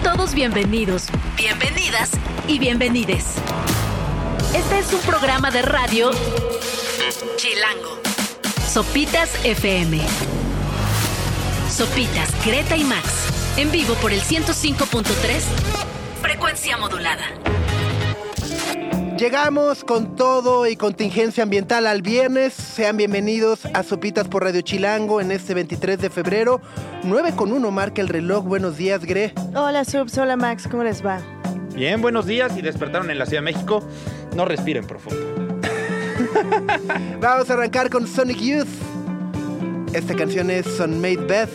Todos bienvenidos, bienvenidas y bienvenides. Este es un programa de radio Chilango. Sopitas FM. Sopitas, Greta y Max. En vivo por el 105.3. Frecuencia modulada. Llegamos con todo y contingencia ambiental al viernes. Sean bienvenidos a Sopitas por Radio Chilango en este 23 de febrero. 9 con 1 marca el reloj. Buenos días, Gre. Hola, Subs. Hola, Max. ¿Cómo les va? Bien, buenos días y despertaron en la Ciudad de México. No respiren profundo. Vamos a arrancar con Sonic Youth. Esta canción es Son Made Beth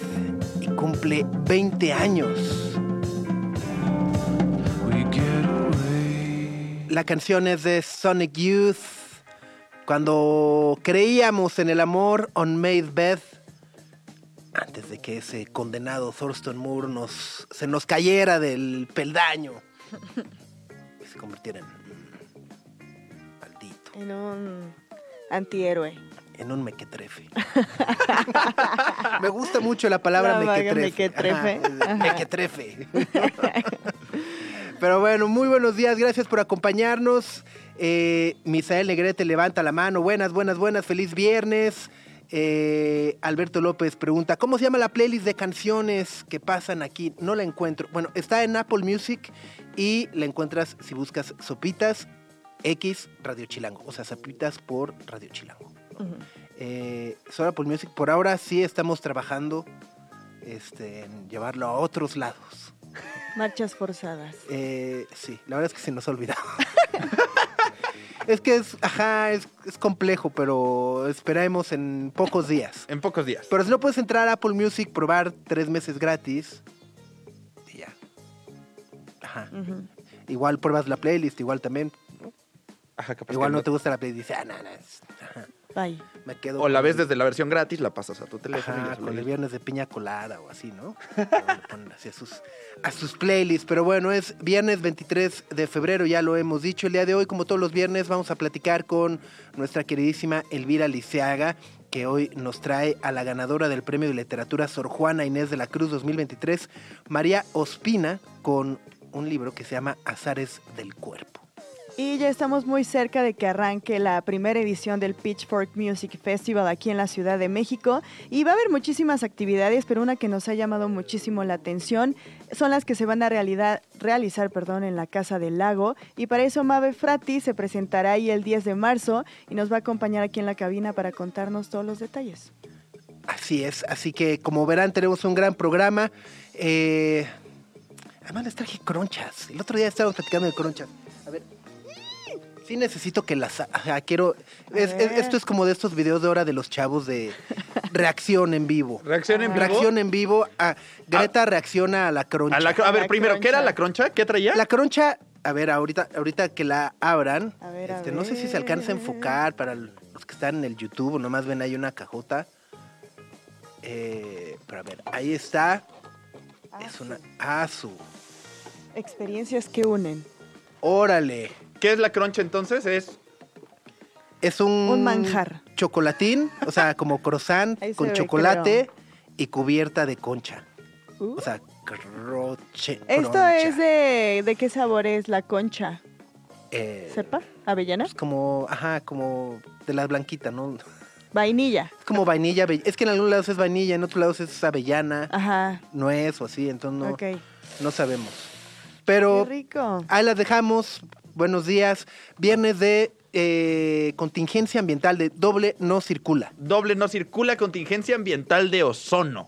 y cumple 20 años. La canción es de Sonic Youth. Cuando creíamos en el amor, On Made Beth, antes de que ese condenado Thurston Moore nos, se nos cayera del peldaño y se convirtiera en maldito, En un antihéroe. en un mequetrefe. Me gusta mucho la palabra mequetrefe. mequetrefe. Ajá. mequetrefe. Pero bueno, muy buenos días, gracias por acompañarnos. Eh, Misael Negrete levanta la mano. Buenas, buenas, buenas, feliz viernes. Eh, Alberto López pregunta, ¿cómo se llama la playlist de canciones que pasan aquí? No la encuentro. Bueno, está en Apple Music y la encuentras si buscas Sopitas X Radio Chilango. O sea, Sopitas por Radio Chilango. Ujú. Eh, solo Apple Music, por ahora sí estamos trabajando este, en llevarlo a otros lados. Marchas forzadas. Eh, sí, la verdad es que se nos ha olvidado. es que es, ajá, es, es complejo, pero esperemos en pocos días. En pocos días. Pero si no puedes entrar a Apple Music, probar tres meses gratis. Y ya. Ajá. Igual pruebas la playlist, igual también. Ajá, capaz igual que no te gusta la playlist. Ah, no, no, Bye. Me quedo. O la ves desde la versión gratis, la pasas a tu teléfono. Ajá, con el viernes de piña colada o así, ¿no? Le ponen así a sus, a sus playlists. Pero bueno, es viernes 23 de febrero, ya lo hemos dicho. El día de hoy, como todos los viernes, vamos a platicar con nuestra queridísima Elvira Liceaga, que hoy nos trae a la ganadora del Premio de Literatura Sor Juana Inés de la Cruz 2023, María Ospina, con un libro que se llama Azares del Cuerpo. Y ya estamos muy cerca de que arranque la primera edición del Pitchfork Music Festival aquí en la Ciudad de México. Y va a haber muchísimas actividades, pero una que nos ha llamado muchísimo la atención son las que se van a realidad- realizar perdón, en la Casa del Lago. Y para eso Mabe Frati se presentará ahí el 10 de marzo y nos va a acompañar aquí en la cabina para contarnos todos los detalles. Así es, así que como verán tenemos un gran programa. Eh, además les traje cronchas. El otro día estábamos platicando de cronchas. A. Sí necesito que las... Ajá, quiero... es- es- ver. esto es como de estos videos de hora de los chavos de reacción en vivo. Reacción en vivo. Reacción en vivo. Ah, Greta reacciona a la croncha. A, la- a ver, La primero, ¿qué era la croncha? ¿Qué traía? La croncha, a ver, ahorita, ahorita que la abran, A ver, a este, no sé si se alcanza a enfocar para los que están en el YouTube o nomás ven ahí una cajota. Eh, pero a ver, ahí está. Es una Azu. Experiencias que unen. Órale. ¿Qué es la croncha entonces? Es Es un, Un manjar. chocolatín, o sea, como croissant con chocolate y cubierta de concha. Uh. O sea, croche. Esto croncha. es de, de qué sabor es la concha. Eh, ¿Sepa? ¿Avellana? es como, ajá, como de la blanquita, ¿no? Vainilla. Es como vainilla, es que en algunos lados es vainilla, en otros lados es avellana, Ajá. nuez o así, entonces no, Ok. no sabemos. Qué Pero rico. ahí las dejamos. Buenos días. Viernes de eh, contingencia ambiental de doble no circula. doble no circula contingencia ambiental de ozono.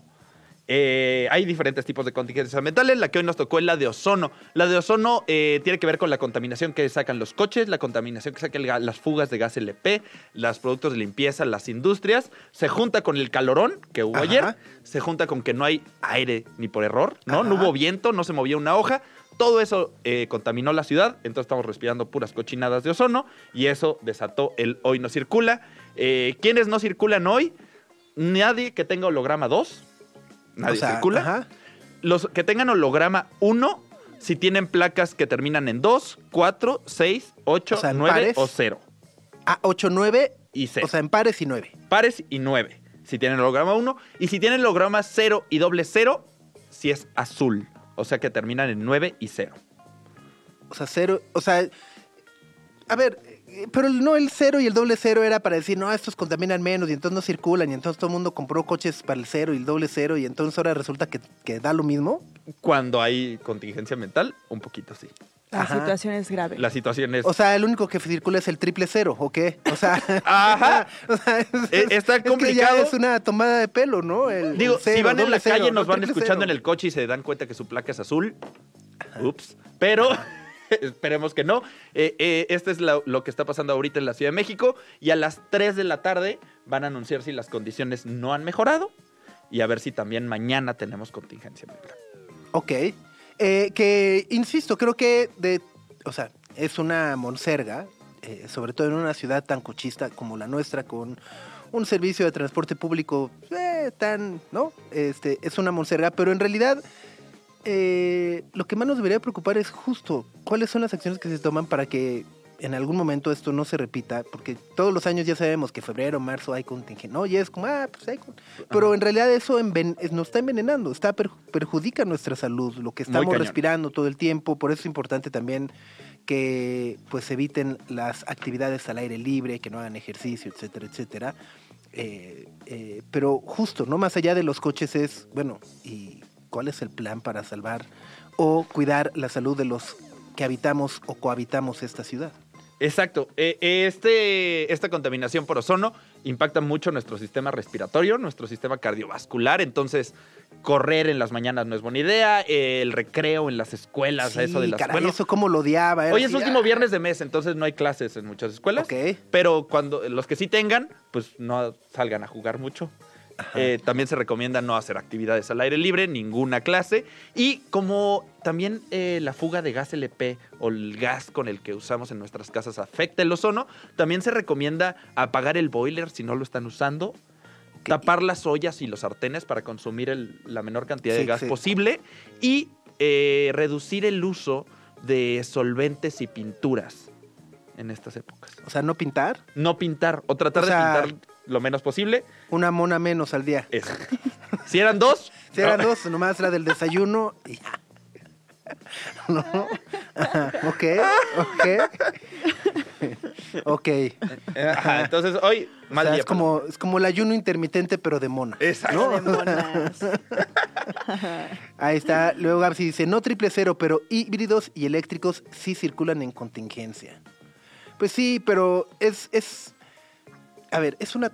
Eh, hay diferentes tipos de contingencias ambientales. La que hoy nos tocó es la de ozono. La de ozono eh, tiene que ver con la contaminación que sacan los coches, la contaminación que sacan las fugas de gas LP, los productos de limpieza, las industrias. Se junta con el calorón que hubo Ajá. ayer. Se junta con que no hay aire ni por error, ¿no? No hubo viento, no se movía una hoja. Todo eso eh, contaminó la ciudad, entonces estamos respirando puras cochinadas de ozono y eso desató el hoy no circula. Eh, ¿Quiénes no circulan hoy? Nadie que tenga holograma 2. Nadie O sea, circula. ajá. Los que tengan holograma 1, si tienen placas que terminan en 2, 4, 6, 8, O sea, en 9 pares. o 0. Ah, 8, 9, Y 0. o sea, en pares y 9. pares y 9. Si tienen holograma 1. Y si tienen holograma 0 y doble 0, si es azul. O sea que terminan en 9 y 0. O sea, cero. O sea, a ver, eh, pero no el cero y el doble cero era para decir, no, estos contaminan menos y entonces no circulan y entonces todo el mundo compró coches para el cero y el doble cero y entonces ahora resulta que, que da lo mismo. Cuando hay contingencia ambiental, un poquito sí. La Ajá. situación es grave. La situación es... O sea, el único que circula es el triple cero, ¿o qué? O sea, Ajá. o sea, es, Eh, está es que complicado. ya es una tomada de pelo, ¿no? El- Digo, el cero, si van en la cero, calle, no nos van escuchando cero. en el coche y se dan cuenta que su placa es azul. Ups. Pero esperemos que no. Eh, eh, este es lo, lo que está pasando ahorita en la Ciudad de México. Y a las 3 de la tarde van a anunciar si las condiciones no han mejorado. Y a ver si también mañana tenemos contingencia. Ok. Eh, que, insisto, creo que de, o sea, es una monserga, eh, sobre todo en una ciudad tan cochista como la nuestra, con un servicio de transporte público eh, tan, ¿no? Este, es una monserga, pero en realidad eh, lo que más nos debería preocupar es justo cuáles son las acciones que se toman para que en algún momento esto no se repita, porque todos los años ya sabemos que febrero, marzo hay contingente, ¿no? Y es como, ah, pues hay Pero en realidad eso enven- nos está envenenando, está per- perjudica nuestra salud, lo que estamos respirando todo el tiempo, por eso es importante también que pues eviten las actividades al aire libre, que no hagan ejercicio, etcétera, etcétera. Eh, eh, pero justo, no más allá de los coches es, bueno, ¿y cuál es el plan para salvar o cuidar la salud de los que habitamos o cohabitamos esta ciudad? Exacto. Eh, Este, esta contaminación por ozono impacta mucho nuestro sistema respiratorio, nuestro sistema cardiovascular. Entonces, correr en las mañanas no es buena idea. El recreo en las escuelas, eso de las caray, bueno, eso como lo odiaba. Hoy es último ah, viernes de mes, entonces no hay clases en muchas escuelas. Ok. Pero cuando los que sí tengan, pues no salgan a jugar mucho. Eh, también se recomienda no hacer actividades al aire libre, ninguna clase. Y como también eh, la fuga de gas LP o el gas con el que usamos en nuestras casas afecta el ozono, también se recomienda apagar el boiler si no lo están usando. Tapar las ollas y los sartenes para consumir el- la menor cantidad de gas sí. posible. Y eh, reducir el uso de solventes y pinturas en estas épocas. O sea, no pintar, No pintar o tratar O sea- de pintar lo menos posible. una mona menos al día. Eso. Si eran dos, Si eran dos, nomás era del desayuno y ya. ¿No? Ajá, ok, ok. ok. Ajá, entonces hoy O sea, día. es, como, es como el ayuno intermitente, pero de mona. Exacto. De monas. Ahí está. Luego Gabsi dice, no triple cero, pero híbridos y eléctricos sí circulan en contingencia. Pues sí, pero es, es, a ver, es una,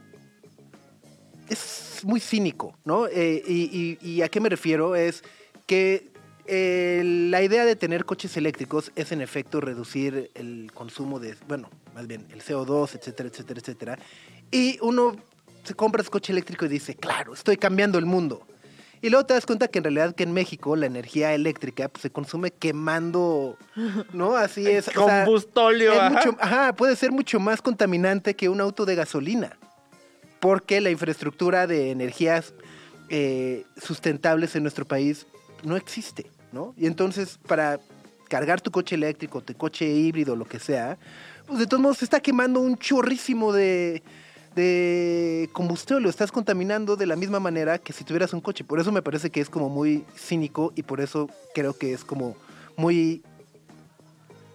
es muy cínico, ¿no? Eh, y, a qué me refiero es que eh, la idea de tener coches eléctricos es en efecto reducir el consumo de, bueno, más bien el CO2, etcétera, etcétera, etcétera. Y uno se compra su coche eléctrico y dice, claro, estoy cambiando el mundo. Y luego te das cuenta que en realidad que en México la energía eléctrica pues, se consume quemando, ¿no? Así es. o sea, Combustóleo. es ajá. mucho- ajá, puede ser mucho más contaminante que un auto de gasolina. Porque la infraestructura de energías eh, sustentables en nuestro país no existe, ¿no? Y entonces, para cargar tu coche eléctrico, tu coche híbrido, lo que sea, pues de todos modos se está quemando un chorrísimo de, de combustible. Lo estás contaminando de la misma manera que si tuvieras un coche. Por eso me parece que es como muy cínico y por eso creo que es como muy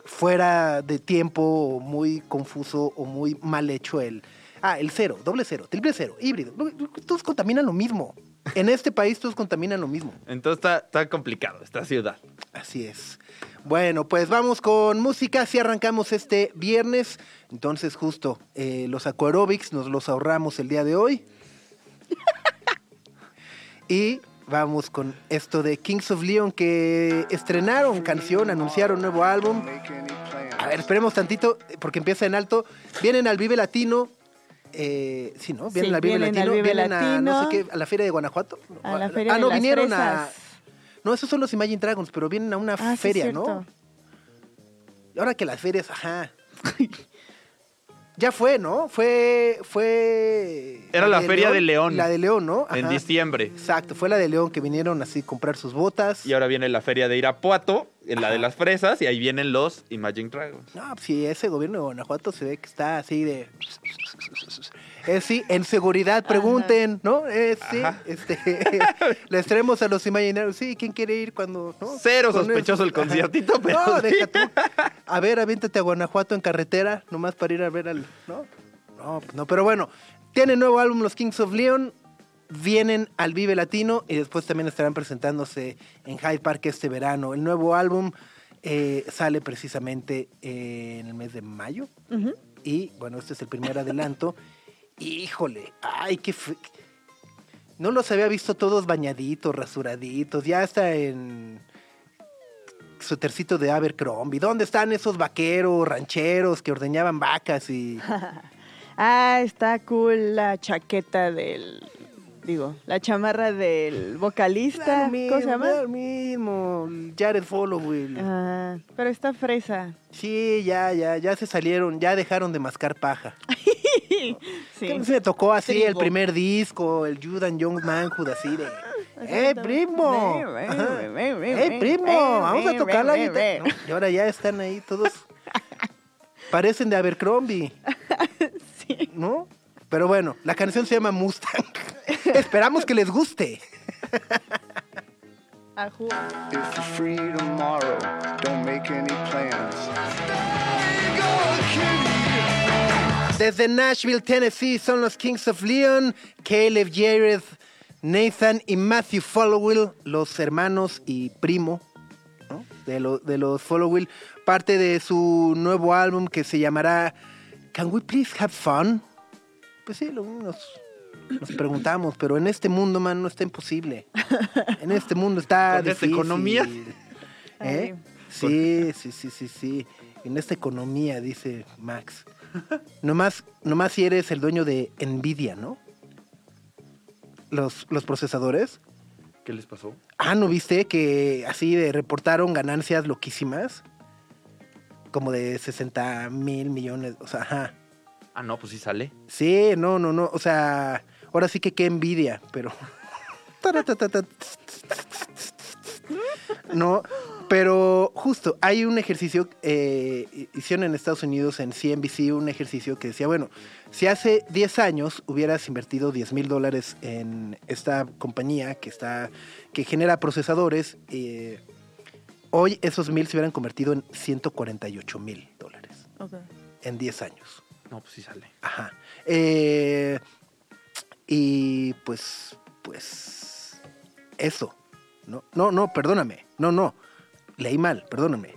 fuera de tiempo o muy confuso o muy mal hecho el... Ah, el cero, doble cero, triple cero, híbrido. Todos contaminan lo mismo. En este país todos contaminan lo mismo. Entonces está, está complicado esta ciudad. Así es. Bueno, pues vamos con música. Si arrancamos este viernes, entonces justo eh, los aquarobics nos los ahorramos el día de hoy. y vamos con esto de Kings of Leon que estrenaron canción, anunciaron nuevo álbum. A ver, esperemos tantito porque empieza en alto. Vienen al Vive Latino. Eh, sí, ¿no? Vienen Sí, al Vive vienen al Latino. Vienen a no sé qué, a la feria de Guanajuato. A la feria ah, de no, las vinieron a. No, esos son los Imagine Dragons, pero vienen a una Ah, sí, feria, ¿no? cierto. Y ahora que las ferias, ajá. ya fue, ¿no? Fue. fue Era la Feria de León. La de León, ¿no? En diciembre. Exacto, fue la de León que vinieron así a comprar sus botas. Y ahora viene la feria de Irapuato, en la de las fresas, y ahí vienen los Imagine Dragons. No, pues sí, ese gobierno de Guanajuato se ve que está así de. Es sí, en seguridad pregunten, ¿no? Es sí, Ajá. este, les traemos a los imaginarios. Sí, ¿quién quiere ir cuando, no? Cero sospechoso el conciertito, Ajá. pero No, sí. deja tú. A ver, aviéntate a Guanajuato en carretera, nomás para ir a ver al, ¿no? No, pues no, pero bueno, tienen nuevo álbum los Kings of Leon, vienen al Vive Latino y después también estarán presentándose en Hyde Park este verano. El nuevo álbum eh, sale precisamente eh, en el mes de mayo. Y bueno, este es el primer adelanto. Híjole, ay, qué... No los había visto todos bañaditos, rasuraditos, ya hasta en su tercito de Abercrombie. ¿Dónde están esos vaqueros, rancheros que ordeñaban vacas y... Ah, está cool la chaqueta del. Digo, la chamarra del vocalista. ¿Cómo se llama? Lo mismo, Jared Followell. Ah, pero está fresa. Sí, ya, ya, ya se salieron, ya dejaron de mascar paja. Sí. Que no se me tocó así el primer disco, el Judan Young Manhood, así de... ¡Eh, primo! ¡Eh, primo! Vamos a tocar la guitarra. No, Y ahora ya están ahí todos... Parecen de Abercrombie. Sí. ¿No? Pero bueno, la canción se llama Mustang. Esperamos que les guste. Ajú. If you're free tomorrow, don't make any plans. Desde Nashville, Tennessee, son los Kings of Leon, Caleb Jared, Nathan y Matthew Followell, los hermanos y primo ¿no? de, lo- de los Followell, parte de su nuevo álbum que se llamará Can We Please Have Fun? Pues sí, lo- nos, nos preguntamos, pero en este mundo, man, no está imposible. En este mundo está ¿Con esta difícil. economía? ¿Eh? Sí, sí, sí, sí, sí. En esta economía, dice Max. Nomás, nomás si eres el dueño de Nvidia, ¿no? Los, los procesadores. ¿Qué les pasó? Ah, ¿no viste que así de reportaron ganancias loquísimas? Como de 60 mil millones, o sea, ajá. Ah, no, pues sí sale. Sí, no, no, no, o sea, ahora sí que qué envidia, pero... No, pero justo, hay un ejercicio, eh, hicieron en Estados Unidos, en CNBC, un ejercicio que decía, bueno, si hace 10 años hubieras invertido 10 mil dólares en esta compañía que, está, que genera procesadores, eh, hoy esos mil se hubieran convertido en 148 mil dólares en 10 años. No, pues sí sale. Ajá. Eh, y pues, pues, eso. No, no, no, perdóname. No, no. Leí mal, perdóname.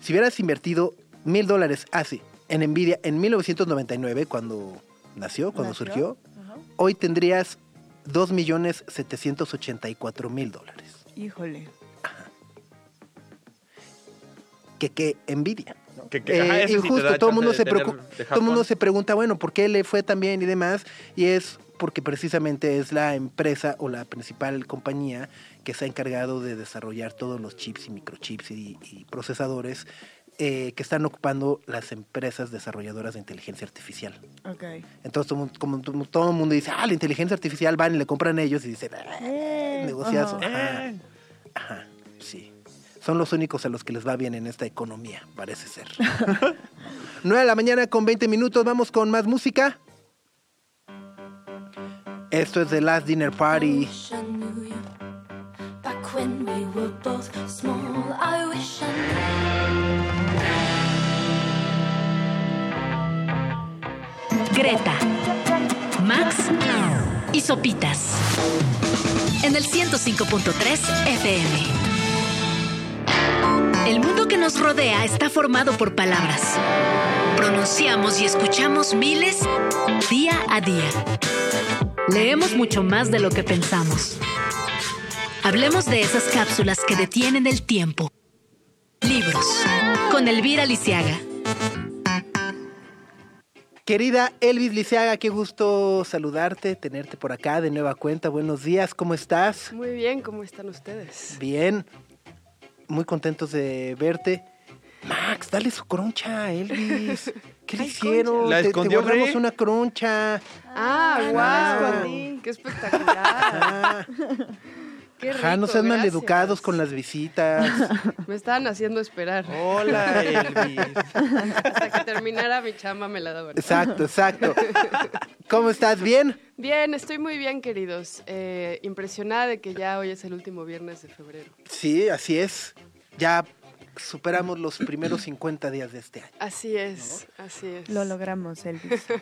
Si hubieras invertido mil dólares así en Nvidia en 1999, cuando nació, cuando ¿Nació? surgió, Ajá. hoy tendrías 2 millones 784 mil dólares. Híjole. Que qué envidia. Que- que, ajá, Eh, y sí todo el mundo se tener- todo mundo se pregunta, bueno, ¿por qué le fue tan bien y demás? Y es porque precisamente es la empresa o la principal compañía que se ha encargado de desarrollar todos los chips y microchips y, y procesadores eh, que están ocupando las empresas desarrolladoras de inteligencia artificial. Entonces, todo, como todo- el mundo dice, ah, la inteligencia artificial van y le compran ellos y dicen, ah, Eh, negociazo. Ajá. Ajá, sí. Son los únicos a los que les va bien en esta economía, parece ser. 9 de la mañana con 20 minutos, vamos con más música. Esto es The Last Dinner Party. Greta, Max y Sopitas. En el 105.3 FM. El mundo que nos rodea está formado por palabras. Pronunciamos y escuchamos miles día a día. Leemos mucho más de lo que pensamos. Hablemos de esas cápsulas que detienen el tiempo. Libros. Con Elvira Lisiaga. Querida Elvis Liceaga, qué gusto saludarte, tenerte por acá de nueva cuenta. Buenos días, ¿cómo estás? Muy bien, ¿cómo están ustedes? Bien, muy contentos de verte. Max, dale su croncha a Elvis. ¿Qué le hicieron? La Te- te, guardamos una croncha. Ah, Ah, wow, ¡Qué espectacular! Ah, Qué Ajá, no sean gracias. maleducados con las visitas. Me estaban haciendo esperar. Hola, Elvis. Hasta que terminara mi chamba me la daban. Exacto, exacto. ¿Cómo estás? ¿Bien? Bien, estoy muy bien, queridos. Eh, impresionada de que ya hoy es el último viernes de febrero. Sí, así es. Ya superamos los primeros 50 días de este año. Así es, así es. Lo logramos, Elvis.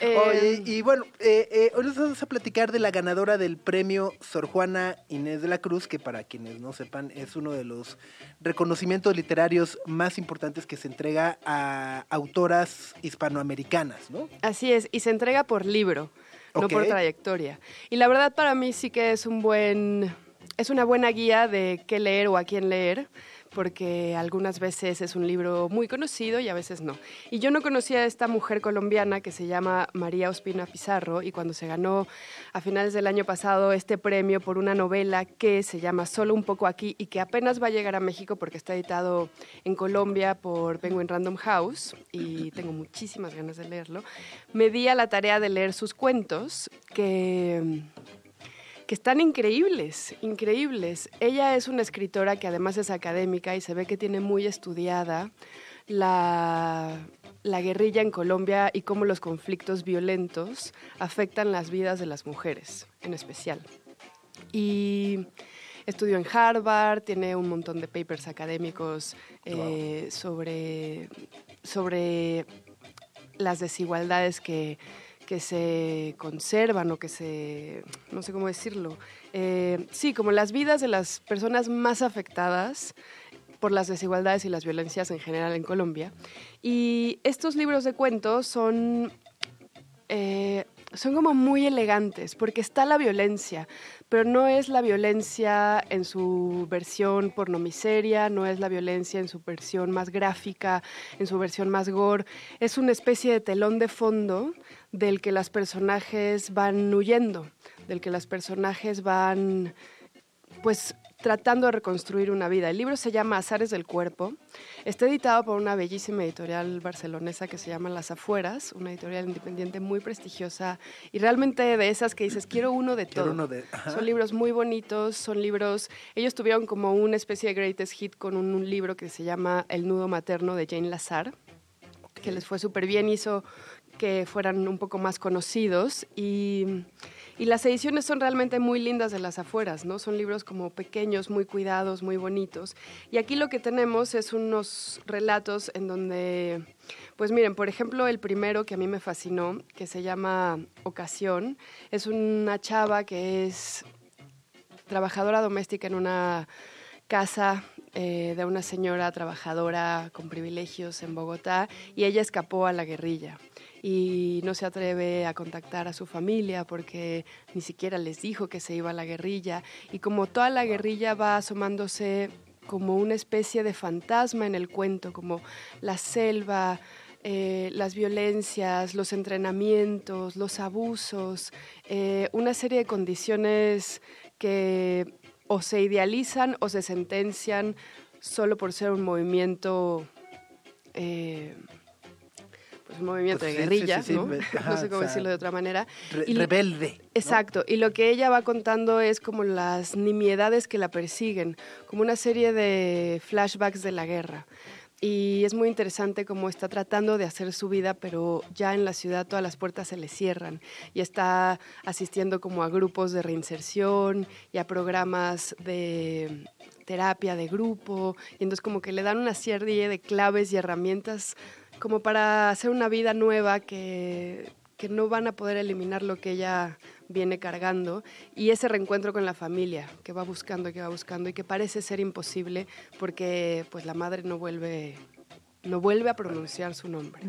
Eh, Oye, y bueno, eh, eh, hoy nos vamos a platicar de la ganadora del premio Sor Juana Inés de la Cruz, que para quienes no sepan es uno de los reconocimientos literarios más importantes que se entrega a autoras hispanoamericanas, ¿no? Así es, y se entrega por libro, no por trayectoria. Y la verdad para mí sí que es un buen, es una buena guía de qué leer o a quién leer, porque algunas veces es un libro muy conocido y a veces no. Y yo no conocía a esta mujer colombiana que se llama María Ospina Pizarro y cuando se ganó a finales del año pasado este premio por una novela que se llama Solo un poco aquí y que apenas va a llegar a México porque está editado en Colombia por Penguin Random House y tengo muchísimas ganas de leerlo, me di a la tarea de leer sus cuentos que que están increíbles, increíbles. Ella es una escritora que además es académica y se ve que tiene muy estudiada la, la guerrilla en Colombia y cómo los conflictos violentos afectan las vidas de las mujeres en especial. Y estudió en Harvard, tiene un montón de papers académicos eh, sobre, sobre las desigualdades que, que se conservan o que se, no sé cómo decirlo, eh, sí, como las vidas de las personas más afectadas por las desigualdades y las violencias en general en Colombia. Y estos libros de cuentos son, eh, son como muy elegantes, porque está la violencia, pero no es la violencia en su versión pornomiseria, no es la violencia en su versión más gráfica, en su versión más gore, es una especie de telón de fondo del que las personajes van huyendo, del que las personajes van pues tratando de reconstruir una vida. El libro se llama Azares del Cuerpo. Está editado por una bellísima editorial barcelonesa que se llama Las Afueras, una editorial independiente muy prestigiosa y realmente de esas que dices, quiero uno de todo. uno de- ajá. Son libros muy bonitos, son libros... Ellos tuvieron como una especie de greatest hit con un, un libro que se llama El nudo materno de Jane Lazar, que les fue súper bien, hizo que fueran un poco más conocidos y, y las ediciones son realmente muy lindas de las afueras, ¿no? Son libros como pequeños, muy cuidados, muy bonitos. Y aquí lo que tenemos es unos relatos en donde, pues miren, por ejemplo, el primero que a mí me fascinó, que se llama Ocasión, es una chava que es trabajadora doméstica en una casa eh, de una señora trabajadora con privilegios en Bogotá y ella escapó a la guerrilla y no se atreve a contactar a su familia porque ni siquiera les dijo que se iba a la guerrilla. Y como toda la guerrilla va asomándose como una especie de fantasma en el cuento, como la selva, eh, las violencias, los entrenamientos, los abusos, eh, una serie de condiciones que o se idealizan o se sentencian solo por ser un movimiento, eh, pues un movimiento Pues de sí, sí, guerrilla, sí, sí, ¿no? me- no ajá, sé cómo o sea, decirlo de otra manera. Re- Y- rebelde. ¿no? Exacto, y lo que ella va contando es como las nimiedades que la persiguen, como una serie de flashbacks de la guerra. Y es muy interesante cómo está tratando de hacer su vida, pero ya en la ciudad todas las puertas se le cierran y está asistiendo como a grupos de reinserción y a programas de terapia de grupo. Y entonces como que le dan una serie de claves y herramientas como para hacer una vida nueva que, que no van a poder eliminar lo que ella viene cargando y ese reencuentro con la familia que va buscando, que va buscando y que parece ser imposible porque pues la madre no vuelve no vuelve a pronunciar su nombre.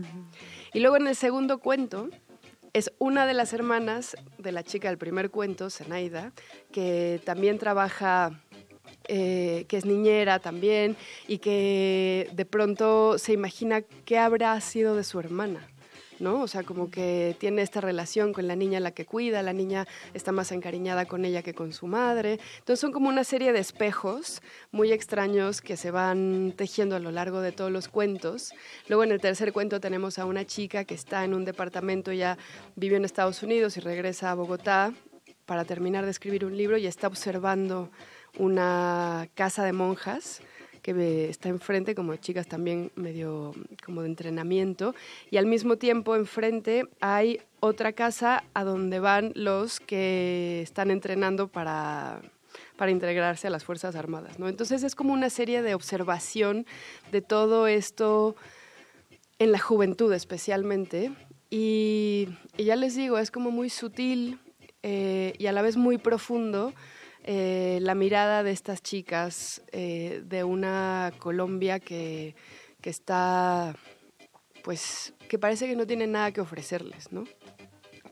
Y luego en el segundo cuento es una de las hermanas de la chica del primer cuento, Zenaida, que también trabaja eh, que es niñera también y que de pronto se imagina qué habrá sido de su hermana. ¿no? O sea, como que tiene esta relación con la niña la que cuida, la niña está más encariñada con ella que con su madre. Entonces son como una serie de espejos muy extraños que se van tejiendo a lo largo de todos los cuentos. Luego en el tercer cuento tenemos a una chica que está en un departamento, ya vive en Estados Unidos y regresa a Bogotá para terminar de escribir un libro y está observando una casa de monjas que está enfrente, como chicas también medio como de entrenamiento, y al mismo tiempo enfrente hay otra casa a donde van los que están entrenando para, para integrarse a las Fuerzas Armadas. ¿no? Entonces es como una serie de observación de todo esto en la juventud especialmente. Y, y ya les digo, es como muy sutil eh, y a la vez muy profundo eh, la mirada de estas chicas eh, de una Colombia que, que está, pues, que parece que no tiene nada que ofrecerles, ¿no?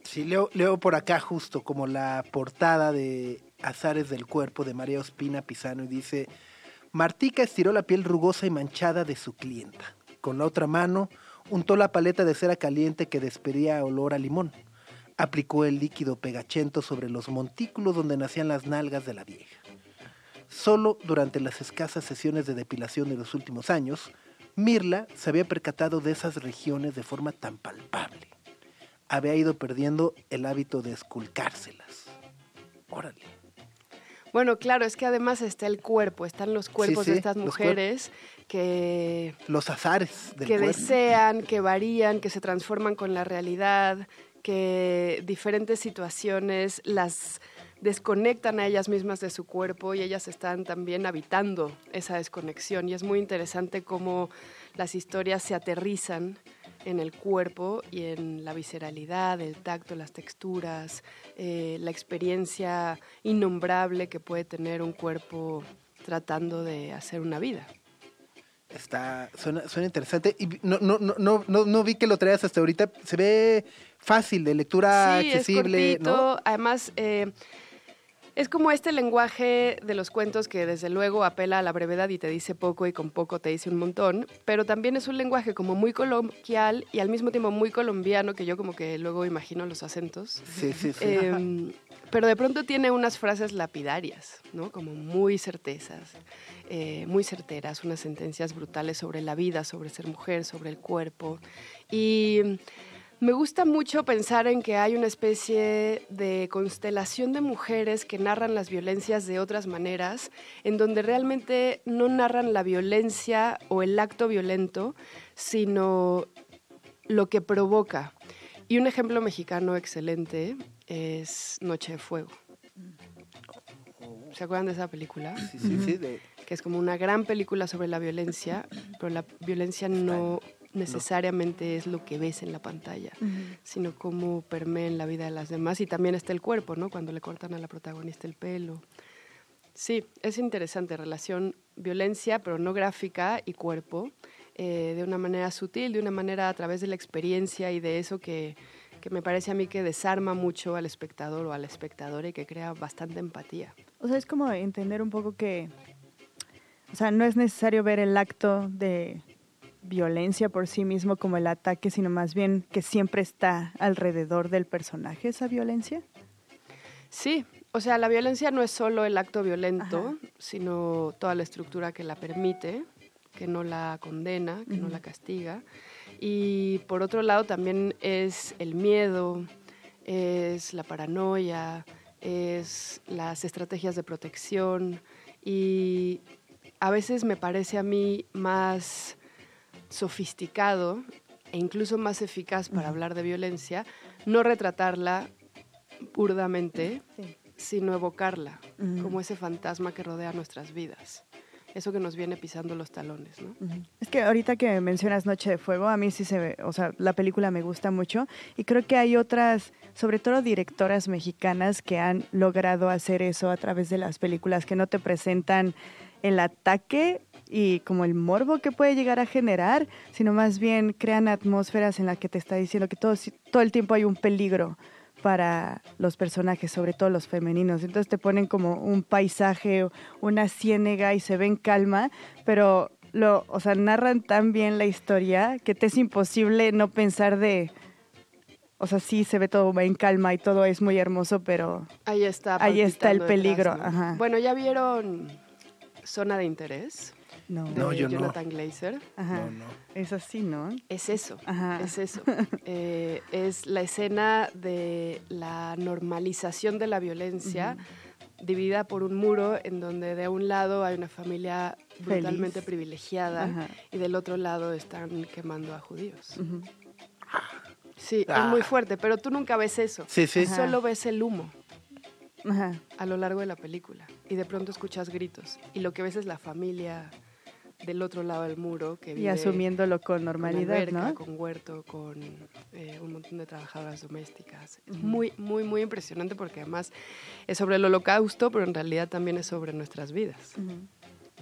Sí, leo, leo por acá justo como la portada de Azares del Cuerpo de María Ospina Pisano y dice, Martica estiró la piel rugosa y manchada de su clienta. Con la otra mano untó la paleta de cera caliente que despedía olor a limón. Aplicó el líquido pegachento sobre los montículos donde nacían las nalgas de la vieja. Solo durante las escasas sesiones de depilación de los últimos años, Mirla se había percatado de esas regiones de forma tan palpable había ido perdiendo el hábito de esculcárselas. Órale. Bueno, claro, es que además está el cuerpo, están los cuerpos sí, de estas mujeres que Los azares del que cuerpo. desean, que varían, que se transforman con la realidad, que diferentes situaciones las desconectan a ellas mismas de su cuerpo y ellas están también habitando esa desconexión. Y es muy interesante cómo las historias se aterrizan en el cuerpo y en la visceralidad, el tacto, las texturas, eh, la experiencia innombrable que puede tener un cuerpo tratando de hacer una vida. Está, suena, suena interesante. Y no, no, no, no, no, no vi que lo traías hasta ahorita. Se ve fácil, de lectura sí, accesible, es cortito. ¿no? Además, eh, es como este lenguaje de los cuentos que desde luego apela a la brevedad y te dice poco y con poco te dice un montón, pero también es un lenguaje como muy coloquial y al mismo tiempo muy colombiano, que yo como que luego imagino los acentos. Sí, sí, sí. Eh, pero de pronto tiene unas frases lapidarias, ¿no? Como muy certezas, eh, muy certeras, unas sentencias brutales sobre la vida, sobre ser mujer, sobre el cuerpo. Y me gusta mucho pensar en que hay una especie de constelación de mujeres que narran las violencias de otras maneras, en donde realmente no narran la violencia o el acto violento, sino lo que provoca. Y un ejemplo mexicano excelente es Noche de Fuego. ¿Se acuerdan de esa película? Sí, sí, sí, de- Que es como una gran película sobre la violencia, pero la violencia no necesariamente es lo que ves en la pantalla, sino cómo permea en la vida de las demás. Y también está el cuerpo, ¿no? Cuando le cortan a la protagonista el pelo. Sí, es interesante, relación violencia, pero no gráfica, y cuerpo, eh, de una manera sutil, de una manera a través de la experiencia y de eso que, que me parece a mí que desarma mucho al espectador o a la espectadora y que crea bastante empatía. O sea, es como entender un poco que, o sea, no es necesario ver el acto de violencia por sí mismo como el ataque, sino más bien que siempre está alrededor del personaje esa violencia. Sí, o sea, la violencia no es solo el acto violento, Ajá. sino toda la estructura que la permite, que no la condena, que no la castiga. Y por otro lado también es el miedo, es la paranoia, es las estrategias de protección y a veces me parece a mí más sofisticado e incluso más eficaz para hablar de violencia, no retratarla burdamente, Sí. sino evocarla, Ujú. como ese fantasma que rodea nuestras vidas. Eso que nos viene pisando los talones, ¿no? Es que ahorita que mencionas Noche de Fuego, a mí sí se ve, o sea, la película me gusta mucho y creo que hay otras, sobre todo directoras mexicanas que han logrado hacer eso a través de las películas, que no te presentan el ataque y como el morbo que puede llegar a generar, sino más bien crean atmósferas en las que te está diciendo que todo, todo el tiempo hay un peligro para los personajes, sobre todo los femeninos. Entonces te ponen como un paisaje, una ciénega y se ven calma, pero lo, o sea, narran tan bien la historia que te es imposible no pensar de, o sea, sí se ve todo en calma y todo es muy hermoso, pero Ahí está. Ahí está el peligro, detrás, ¿no? ajá. Bueno, ¿ya vieron Zona de Interés? No. No, de yo no. Jonathan Glazer. Ajá. No, no. Es así, ¿no? Es eso, Ajá. es eso. Eh, es la escena de la normalización de la violencia dividida por un muro en donde de un lado hay una familia brutalmente Feliz. privilegiada Ajá. y del otro lado están quemando a judíos. Sí, Ah. es muy fuerte, pero tú nunca ves eso. Sí, sí. Ajá. Solo ves el humo Ajá. a lo largo de la película y de pronto escuchas gritos y lo que ves es la familia del otro lado del muro que vive Y asumiéndolo con con normalidad, alberca, ¿no? con huerto, con eh, un montón de trabajadoras domésticas. Es muy, muy, muy impresionante porque además es sobre el holocausto, pero en realidad también es sobre nuestras vidas.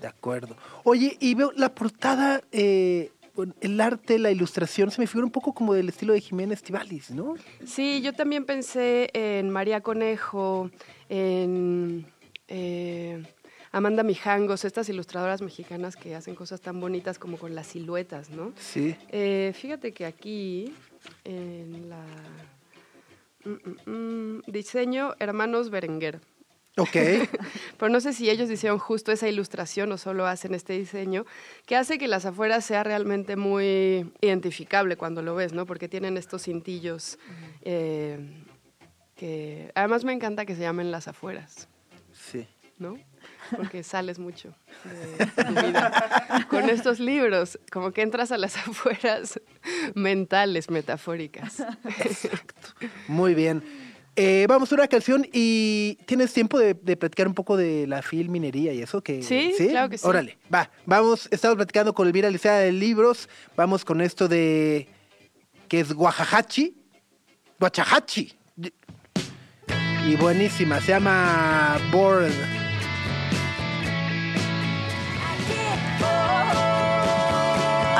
De acuerdo. Oye, y veo la portada, eh, el arte, la ilustración, se me figura un poco como del estilo de Jiménez Tibalis, ¿no? Sí, yo también pensé en María Conejo, en eh, Amanda Mijangos, estas ilustradoras mexicanas que hacen cosas tan bonitas como con las siluetas, ¿no? Sí. Eh, fíjate que aquí, en la... mm, mm, mm, diseño Hermanos Berenguer. Ok. Pero no sé si ellos hicieron justo esa ilustración o solo hacen este diseño, que hace que las afueras sea realmente muy identificable cuando lo ves, ¿no? Porque tienen estos cintillos eh, que... Además me encanta que se llamen las afueras, Sí. ¿no? Porque sales mucho de tu vida con estos libros, como que entras a las afueras mentales, metafóricas. Muy bien. Eh, vamos a una canción y ¿tienes tiempo de, de platicar un poco de la filminería y eso? Que, Sí, claro que sí. Órale, va. Vamos, estamos platicando con Elvira Licea de Libros. Vamos con esto de... que es Guajajachi. Guachajachi. Y buenísima, se llama Bored.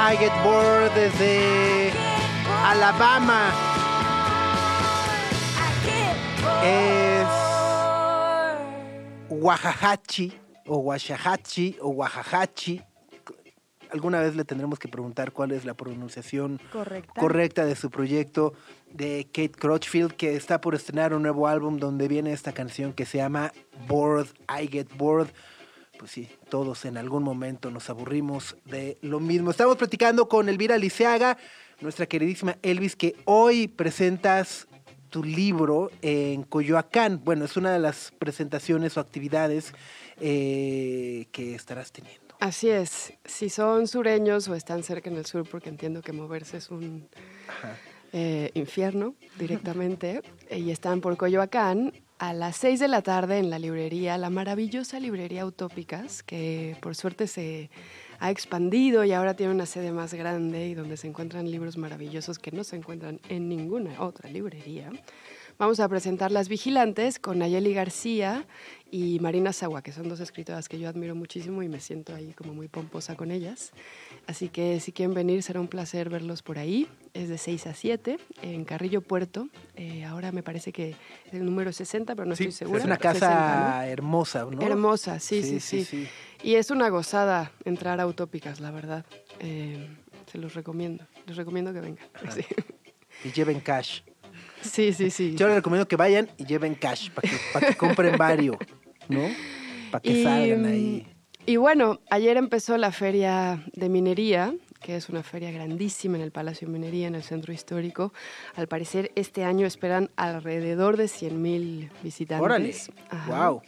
I Get Bored desde Alabama. Es Guajajachi o Guachajachi o Guajajachi. Alguna vez le tendremos que preguntar cuál es la pronunciación Correcta. correcta de su proyecto de Kate Crutchfield, que está por estrenar un nuevo álbum donde viene esta canción que se llama Bored, I Get Bored. Pues sí, todos en algún momento nos aburrimos de lo mismo. Estamos platicando con Elvira Liceaga, nuestra queridísima Elvis, que hoy presentas tu libro en Coyoacán. Bueno, es una de las presentaciones o actividades eh, que estarás teniendo. Así es, si son sureños o están cerca en el sur, porque entiendo que moverse es un eh, infierno directamente, y están por Coyoacán, a las 6 de la tarde en la librería, la maravillosa librería Utópicas, que por suerte se ha expandido y ahora tiene una sede más grande y donde se encuentran libros maravillosos que no se encuentran en ninguna otra librería. Vamos a presentar Las Vigilantes con Nayeli García y Marina Sagua, que son dos escritoras que yo admiro muchísimo y me siento ahí como muy pomposa con ellas. Así que si quieren venir, será un placer verlos por ahí. Es de 6 a 7 en Carrillo Puerto. Eh, ahora me parece que es el número 60, pero no estoy segura. es una 60, casa ¿no? hermosa, ¿no? Hermosa, sí sí, sí, Y es una gozada entrar a Utópicas, la verdad. Eh, se los recomiendo. Les recomiendo que vengan. Sí, Y lleven cash. Sí, sí. sí. Yo les recomiendo que vayan y lleven cash para que, compren varios, ¿no? Para que Y, salgan ahí. Y bueno, ayer empezó la feria de minería, que es una feria grandísima en el Palacio de Minería, en el centro histórico. Al parecer, este año esperan alrededor de 100.000 visitantes. Órale. Ajá. Wow.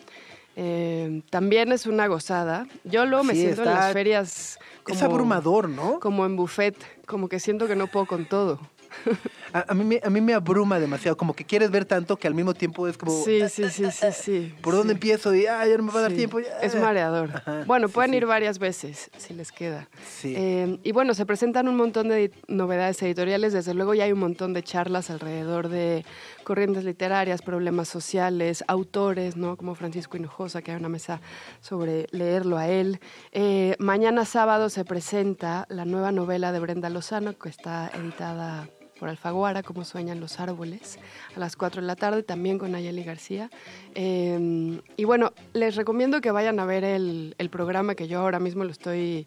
Eh, también es una gozada. Yo luego me Sí, siento en las ferias como, Es abrumador, ¿no? como en buffet, como que siento que no puedo con todo. A, a mí me, a mí me abruma demasiado, como que quieres ver tanto que al mismo tiempo es como, Sí, sí, sí, sí, sí. ¿por dónde empiezo? Y ah, ya no me va a dar tiempo. ya. Es mareador. Ajá, bueno, pueden ir varias veces si les queda. Sí. Eh, y bueno, se presentan un montón de novedades editoriales. Desde luego ya hay un montón de charlas alrededor de corrientes literarias, problemas sociales, autores, ¿no? Como Francisco Hinojosa, que hay una mesa sobre leerlo a él. Eh, mañana sábado se presenta la nueva novela de Brenda Lozano, que está editada por Alfaguara, Como sueñan los árboles, a las 4 de la tarde, también con Nayeli García. Eh, y bueno, les recomiendo que vayan a ver el, el programa que yo ahora mismo lo estoy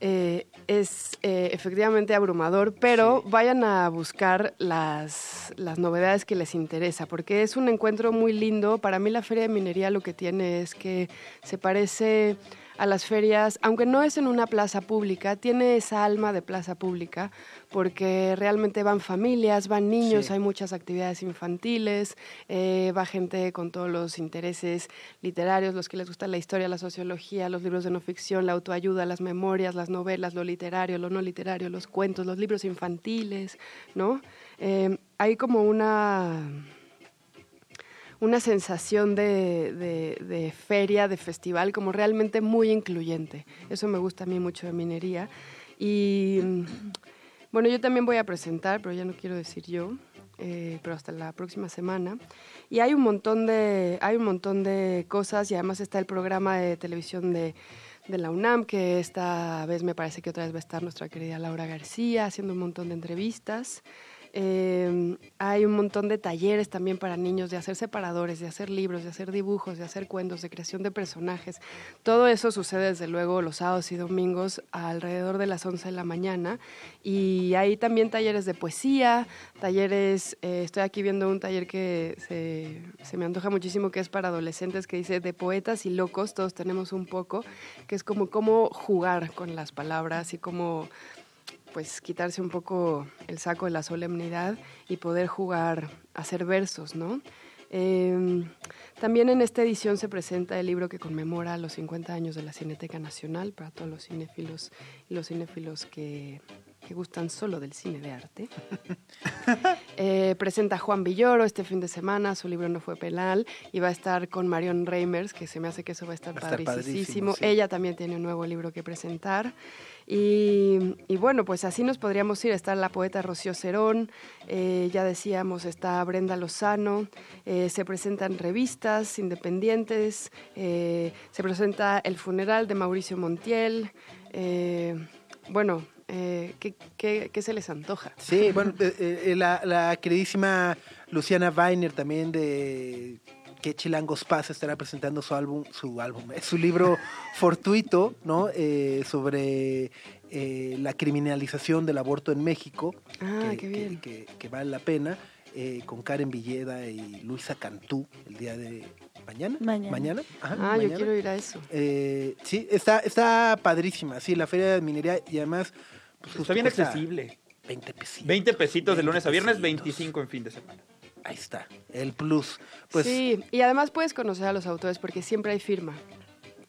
eh, es eh, efectivamente abrumador, pero vayan a buscar las, las novedades que les interesa, porque es un encuentro muy lindo. Para mí la Feria de Minería lo que tiene es que se parece a las ferias, aunque no es en una plaza pública, tiene esa alma de plaza pública, porque realmente van familias, van niños, Sí. hay muchas actividades infantiles, eh, va gente con todos los intereses literarios, los que les gusta la historia, la sociología, los libros de no ficción, la autoayuda, las memorias, las novelas, lo literario, lo no literario, los cuentos, los libros infantiles, ¿no? Eh, hay como una una sensación de, de- feria, de festival, como realmente muy incluyente. Eso me gusta a mí mucho de minería. Y mm, bueno, yo también voy a presentar, pero ya no quiero decir yo, eh, pero hasta la próxima semana. Y hay un montón de, hay un montón de cosas y además está el programa de televisión de, de la UNAM, que esta vez me parece que otra vez va a estar nuestra querida Laura García haciendo un montón de entrevistas. Eh, hay un montón de talleres también para niños de hacer separadores, de hacer libros, de hacer dibujos, de hacer cuentos, de creación de personajes. Todo eso sucede desde luego los sábados y domingos alrededor de las 11 de la mañana. Y hay también talleres de poesía, talleres, eh, estoy aquí viendo un taller que se, se me antoja muchísimo, que es para adolescentes, que dice de poetas y locos, todos tenemos un poco, que es como cómo jugar con las palabras y cómo pues quitarse un poco el saco de la solemnidad y poder jugar, hacer versos, ¿no? Eh, también en esta edición se presenta el libro que conmemora los 50 años de la Cineteca Nacional para todos los cinéfilos y los cinéfilos que, que gustan solo del cine de arte. Eh, presenta Juan Villoro este fin de semana, su libro No fue penal, y va a estar con Marion Reimers, que se me hace que eso va a estar, Va a estar padricísimo. padrísimo, sí. Ella también tiene un nuevo libro que presentar. Y, bueno, pues así nos podríamos ir. Está la poeta Rocío Cerón, eh, ya decíamos, está Brenda Lozano, eh, se presentan revistas independientes, eh, se presenta El funeral de Mauricio Montiel. bueno, ¿qué, qué, qué se les antoja? Sí, bueno, la, la queridísima Luciana Weiner también de que Chilangos Paz estará presentando su álbum, su álbum, eh, su libro Fortuito, ¿no? Eh, sobre eh, la criminalización del aborto en México. Ah, que, qué bien. Que, que- que vale la pena. eh, con Karen Villeda y Luisa Cantú el día de mañana. Mañana. Ajá, Ah, yo quiero ir a eso. Eh, sí, está, está padrísima, sí, la feria de minería y además... pues, Está bien accesible. 20 pesitos. 20 pesitos de lunes a viernes, pesitos. 25 en fin de semana. Ahí está, el plus. Pues sí, y además puedes conocer a los autores porque siempre hay firma.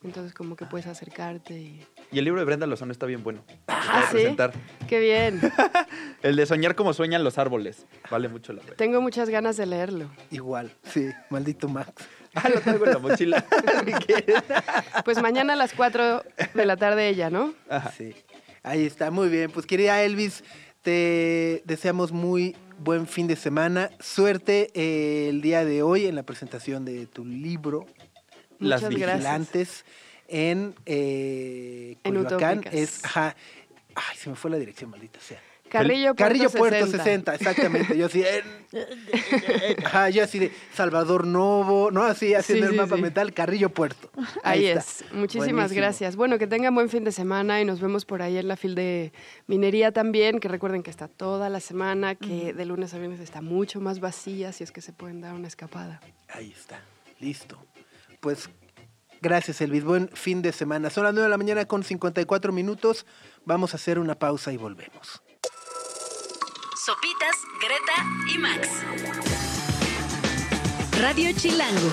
Entonces como que puedes acercarte y... Y el libro de Brenda Lozano está bien bueno. Ah, Para ¿sí? presentar. Qué bien. El de soñar como sueñan los árboles. Vale mucho la pena. Tengo muchas ganas de leerlo. igual, sí, maldito Max. Ah, lo traigo en la mochila. Pues mañana a las 4 de la tarde ella, ¿no? Ajá. Sí, ahí está, muy bien. Pues querida Elvis, te deseamos muy buen fin de semana. Suerte eh, el día de hoy en la presentación de tu libro, Las vigilantes. gracias. En, eh, Coyoacán. Es, ajá, ay, se me fue la dirección, maldita sea. Carrillo Puerto Carrillo 60. Puerto 60, exactamente. Yo así, ajá, yo así de Salvador Novo, ¿no? Así haciendo Sí, el mapa sí. mental, Carrillo Puerto. Ahí, es. Muchísimas Buenísimo. gracias. Bueno, que tengan buen fin de semana y nos vemos por ahí en la fil de minería también, que recuerden que está toda la semana, que de lunes a viernes está mucho más vacía, si es que se pueden dar una escapada. Ahí está, listo. Pues gracias, Elvis. Buen fin de semana. Son las 9 de la mañana con 54 minutos. Vamos a hacer una pausa y volvemos. Sopitas, Greta y Max. Radio Chilango.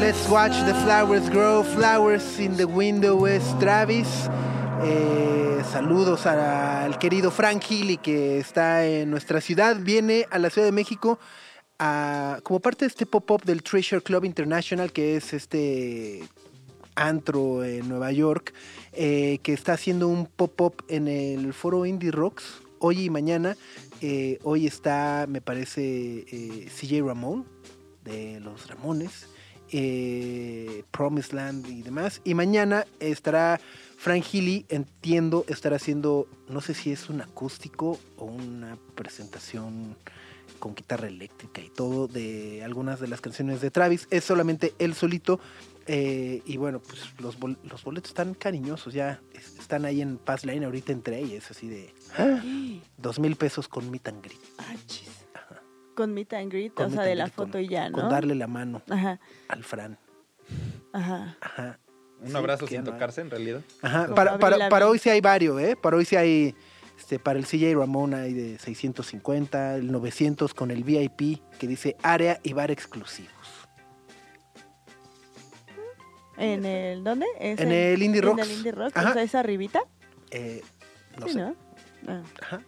Let's watch the flowers grow. Flowers in the window es Travis. Eh, saludos al querido Frank Healy que está en nuestra ciudad. Viene a la Ciudad de México a- como parte de este pop-up del Treasure Club International, que es este antro en Nueva York, eh, que está haciendo un pop-up en el foro Indie Rocks hoy y mañana. Eh, hoy está, me parece, eh, CJ Ramón de los Ramones. eh, Promised Land y demás. Y mañana estará Frank Healy, entiendo, estará haciendo, no sé si es un acústico o una presentación con guitarra eléctrica y todo de algunas de las canciones de Travis. Es solamente él solito. Eh, y bueno, pues los, bol- los boletos están cariñosos, ya es- están ahí en Pass Line ahorita entre ellos, así de dos mil pesos con meet and greet. Ah, chis. Con meet and greet, Con o sea, de la con- foto y ya, ¿no? Con darle la mano Ajá, al Fran. ajá. Ajá. Un Sí, abrazo sin no hay. tocarse, en realidad. Ajá, Como para, para, para hoy sí hay varios, ¿eh? Para hoy sí hay, este, para el CJ Ramón hay de 650, el 900 con el VIP que dice área y bar exclusivos. ¿En el dónde? ¿Es En el Indie En Rocks. el Indie Rocks, Ajá. o sea, es arribita. Eh, no sí, sé. ¿no? Ah. Ajá.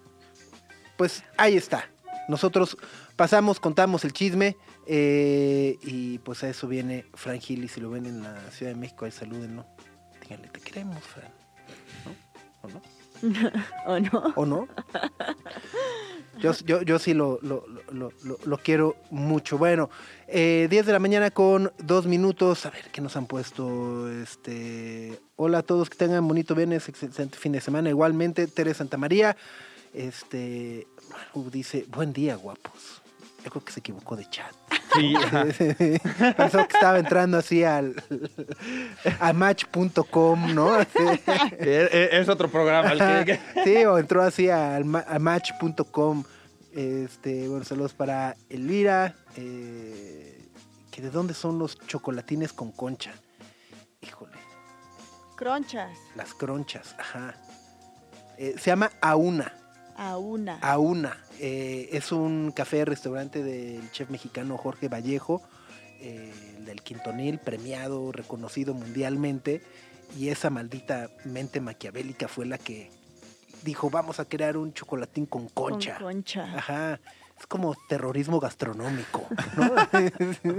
Pues ahí está. Nosotros pasamos, contamos el chisme eh, y pues a eso viene Fran Gil y si lo ven en la Ciudad de México, ahí salúdenlo. Díganle, te queremos, Fran. ¿No? ¿O no? ¿O no? ¿O no? Yo, yo, yo sí lo, lo, lo- quiero mucho. Bueno, eh, 10 de la mañana con dos minutos. A ver, ¿qué nos han puesto? Este, hola a todos, que tengan bonito viernes, excelente fin de semana. Igualmente, Tere Santa María. Este, dice, buen día, guapos. Yo creo que se equivocó de chat. Sí. Pensó que estaba entrando así al a match.com, ¿no? Eh, eh, es otro programa. el que- Sí, o entró así al a match.com. Este, bueno, saludos para Elvira. eh, que ¿De dónde son los chocolatines con concha? Híjole, Cronchas. las cronchas, ajá. Eh, se llama Auna. A una. Auna. Eh, es un café restaurante del chef mexicano Jorge Vallejo, eh, el del Quintonil, premiado, reconocido mundialmente. Y esa maldita mente maquiavélica fue la que dijo, vamos a crear un chocolatín con Con concha. concha. Ajá. Es como terrorismo gastronómico, ¿no?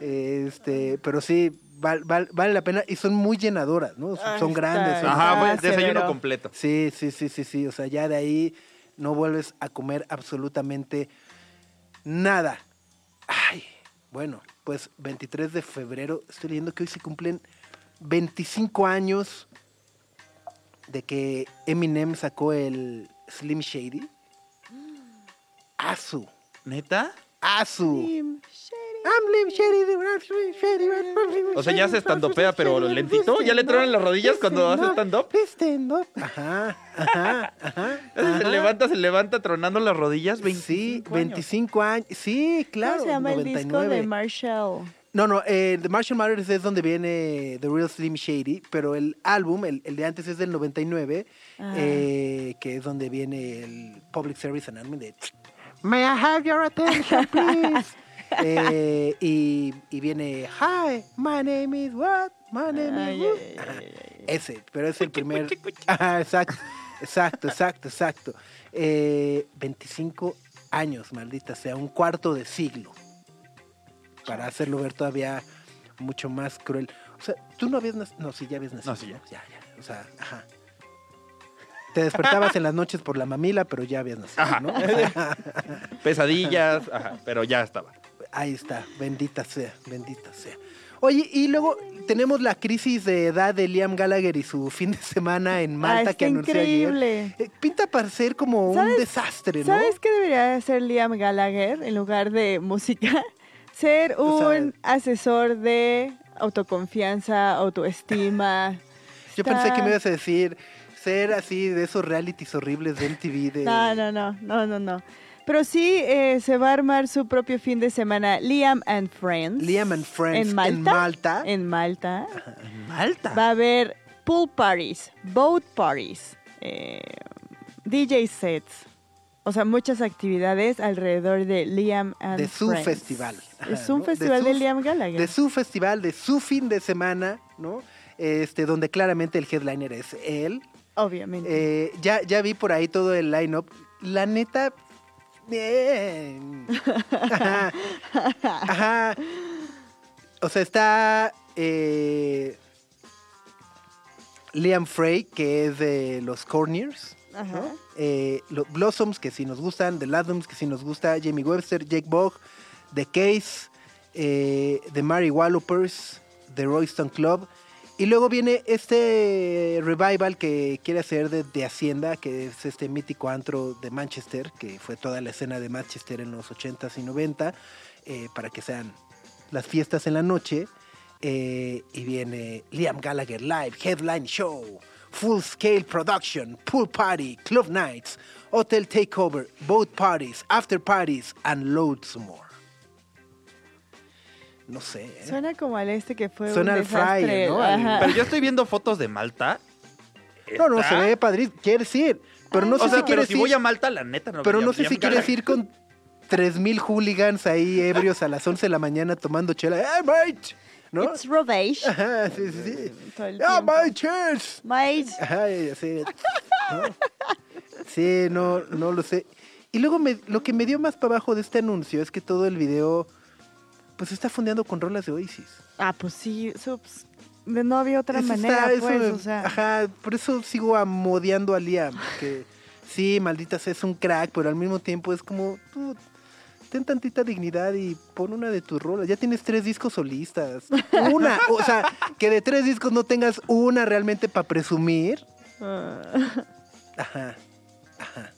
este, pero sí, val- val- vale la pena y son muy llenadoras, ¿no? Son, Ah, son grandes. son- Ajá, Ah, pues, desayuno severo. completo. Sí, sí, sí, sí, sí. O sea, ya de ahí no vuelves a comer absolutamente nada. Ay, bueno, pues 23 de febrero, estoy leyendo que hoy se cumplen 25 años de que Eminem sacó el Slim Shady. Asu, ¿Neta? Asu. Slim Shady. O sea, ya se Shady, estandopea, pero lentito. ¿Ya le tronan las rodillas cuando hace stand-up? Stand-up. Ajá, ajá, ajá. Se levanta, se levanta tronando las rodillas. Sí, 25 años. 25 años. Sí, claro. ¿Cómo se llama el disco 99. de Marshall? No, no, eh, The Marshall Matters es donde viene The Real Slim Shady, pero el álbum, el, el de antes es del 99, Ah. eh, que es donde viene el Public Service Announcement de May I have your attention, please? Eh, y, y viene Hi, my name is what? My name Ay, is what? ay, Ajá. ay, ay, Ese, pero es el primer. Ajá, exacto, exacto, exacto, exacto. Eh, 25 años, maldita sea, un cuarto de siglo. Para hacerlo ver todavía mucho más cruel. O sea, tú no habías nacido. No, sí, ya habías nacido. No, sí, ya. Ya, ya. O sea, ajá. Te despertabas en las noches por la mamila, pero ya habías nacido, Ajá. ¿no? Pesadillas, ajá, pero ya estaba. Ahí está, bendita sea, bendita sea. Oye, y luego tenemos la crisis de edad de Liam Gallagher y su fin de semana en Malta Ah, está que anunció increíble. ayer. Eh, pinta para ser como un ¿Sabes- desastre, ¿no? ¿Sabes qué debería hacer Liam Gallagher en lugar de música? Ser O sea- un asesor de autoconfianza, autoestima. Yo pensé que Está- me ibas a decir ser así de esos realities horribles de MTV de No, no, no, no, no, no. Pero sí eh, se va a armar su propio fin de semana, Liam and Friends. Liam and Friends en Malta. en Malta. En Malta. Malta. Va a haber pool parties, boat parties, eh, DJ sets. O sea, muchas actividades alrededor de Liam and de su Friends. festival. Es un ¿no? festival de, su- Liam Gallagher. De su festival, de su fin de semana, ¿no? Este, donde claramente el headliner es él. Obviamente. Eh, ya, ya vi por ahí todo el line-up. La neta. Bien. Ajá. Ajá. O sea, está. eh, Liam Frey, que es de los Corners. Ajá. ¿no? Eh, los Blossoms, que sí nos gustan. The Ladums, que sí nos gusta. Jamie Webster, Jake Bogg. The Case, eh, The Mary Wallopers, The Royston Club. Y luego viene este revival que quiere hacer de, de Hacienda, que es este mítico antro de Manchester, que fue toda la escena de Manchester en los 80s y 90, eh, para que sean las fiestas en la noche. Eh, y viene Liam Gallagher Live, Headline Show, Full Scale Production, Pool Party, Club Nights, Hotel Takeover, Boat Parties, After Parties, and loads more. No sé. ¿eh? Suena como al este que fue Suena un al ¿no? Ajá. Pero yo estoy viendo fotos de Malta. No, no, se ve padrísimo. Quieres ir. Pero no sé sea, si pero quieres si ir. voy a Malta, la neta no pero voy a no sé si quieres ir con 3000 hooligans ahí ebrios a las 11 de la mañana tomando chela. ¡Eh, mate! ¿No? It's revenge. Ajá, sí, sí, sí. El ¡Ah, my cheers! Mate. Ajá, y así. ¿no? Sí, no, no lo sé. Y luego me- lo que me dio más para abajo de este anuncio es que todo el video pues está fondeando con rolas de Oasis. Ah, pues sí, eso, pues, no había otra Eso manera, está- eso pues, me- o sea. Ajá, por eso sigo amodeando a Liam. Que sí, maldita sea, es un crack, pero al mismo tiempo es como, tú, ten tantita dignidad y pon una de tus rolas. Ya tienes tres discos solistas. Una, o sea, que de tres discos no tengas una realmente para presumir. ah, Ajá, ajá.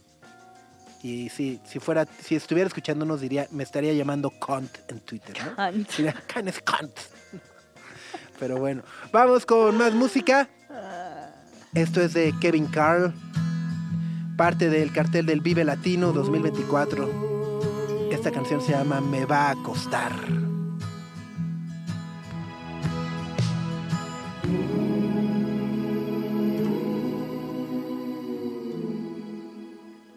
Y sí, si fuera, si estuviera escuchándonos diría, me estaría llamando cunt en Twitter, ¿no? Cunt. Diría, "Can is cunt". Pero bueno, vamos con más música. Esto es de Kevin Carl, parte del cartel del Vive Latino 2024. Esta canción se llama Me va a costar.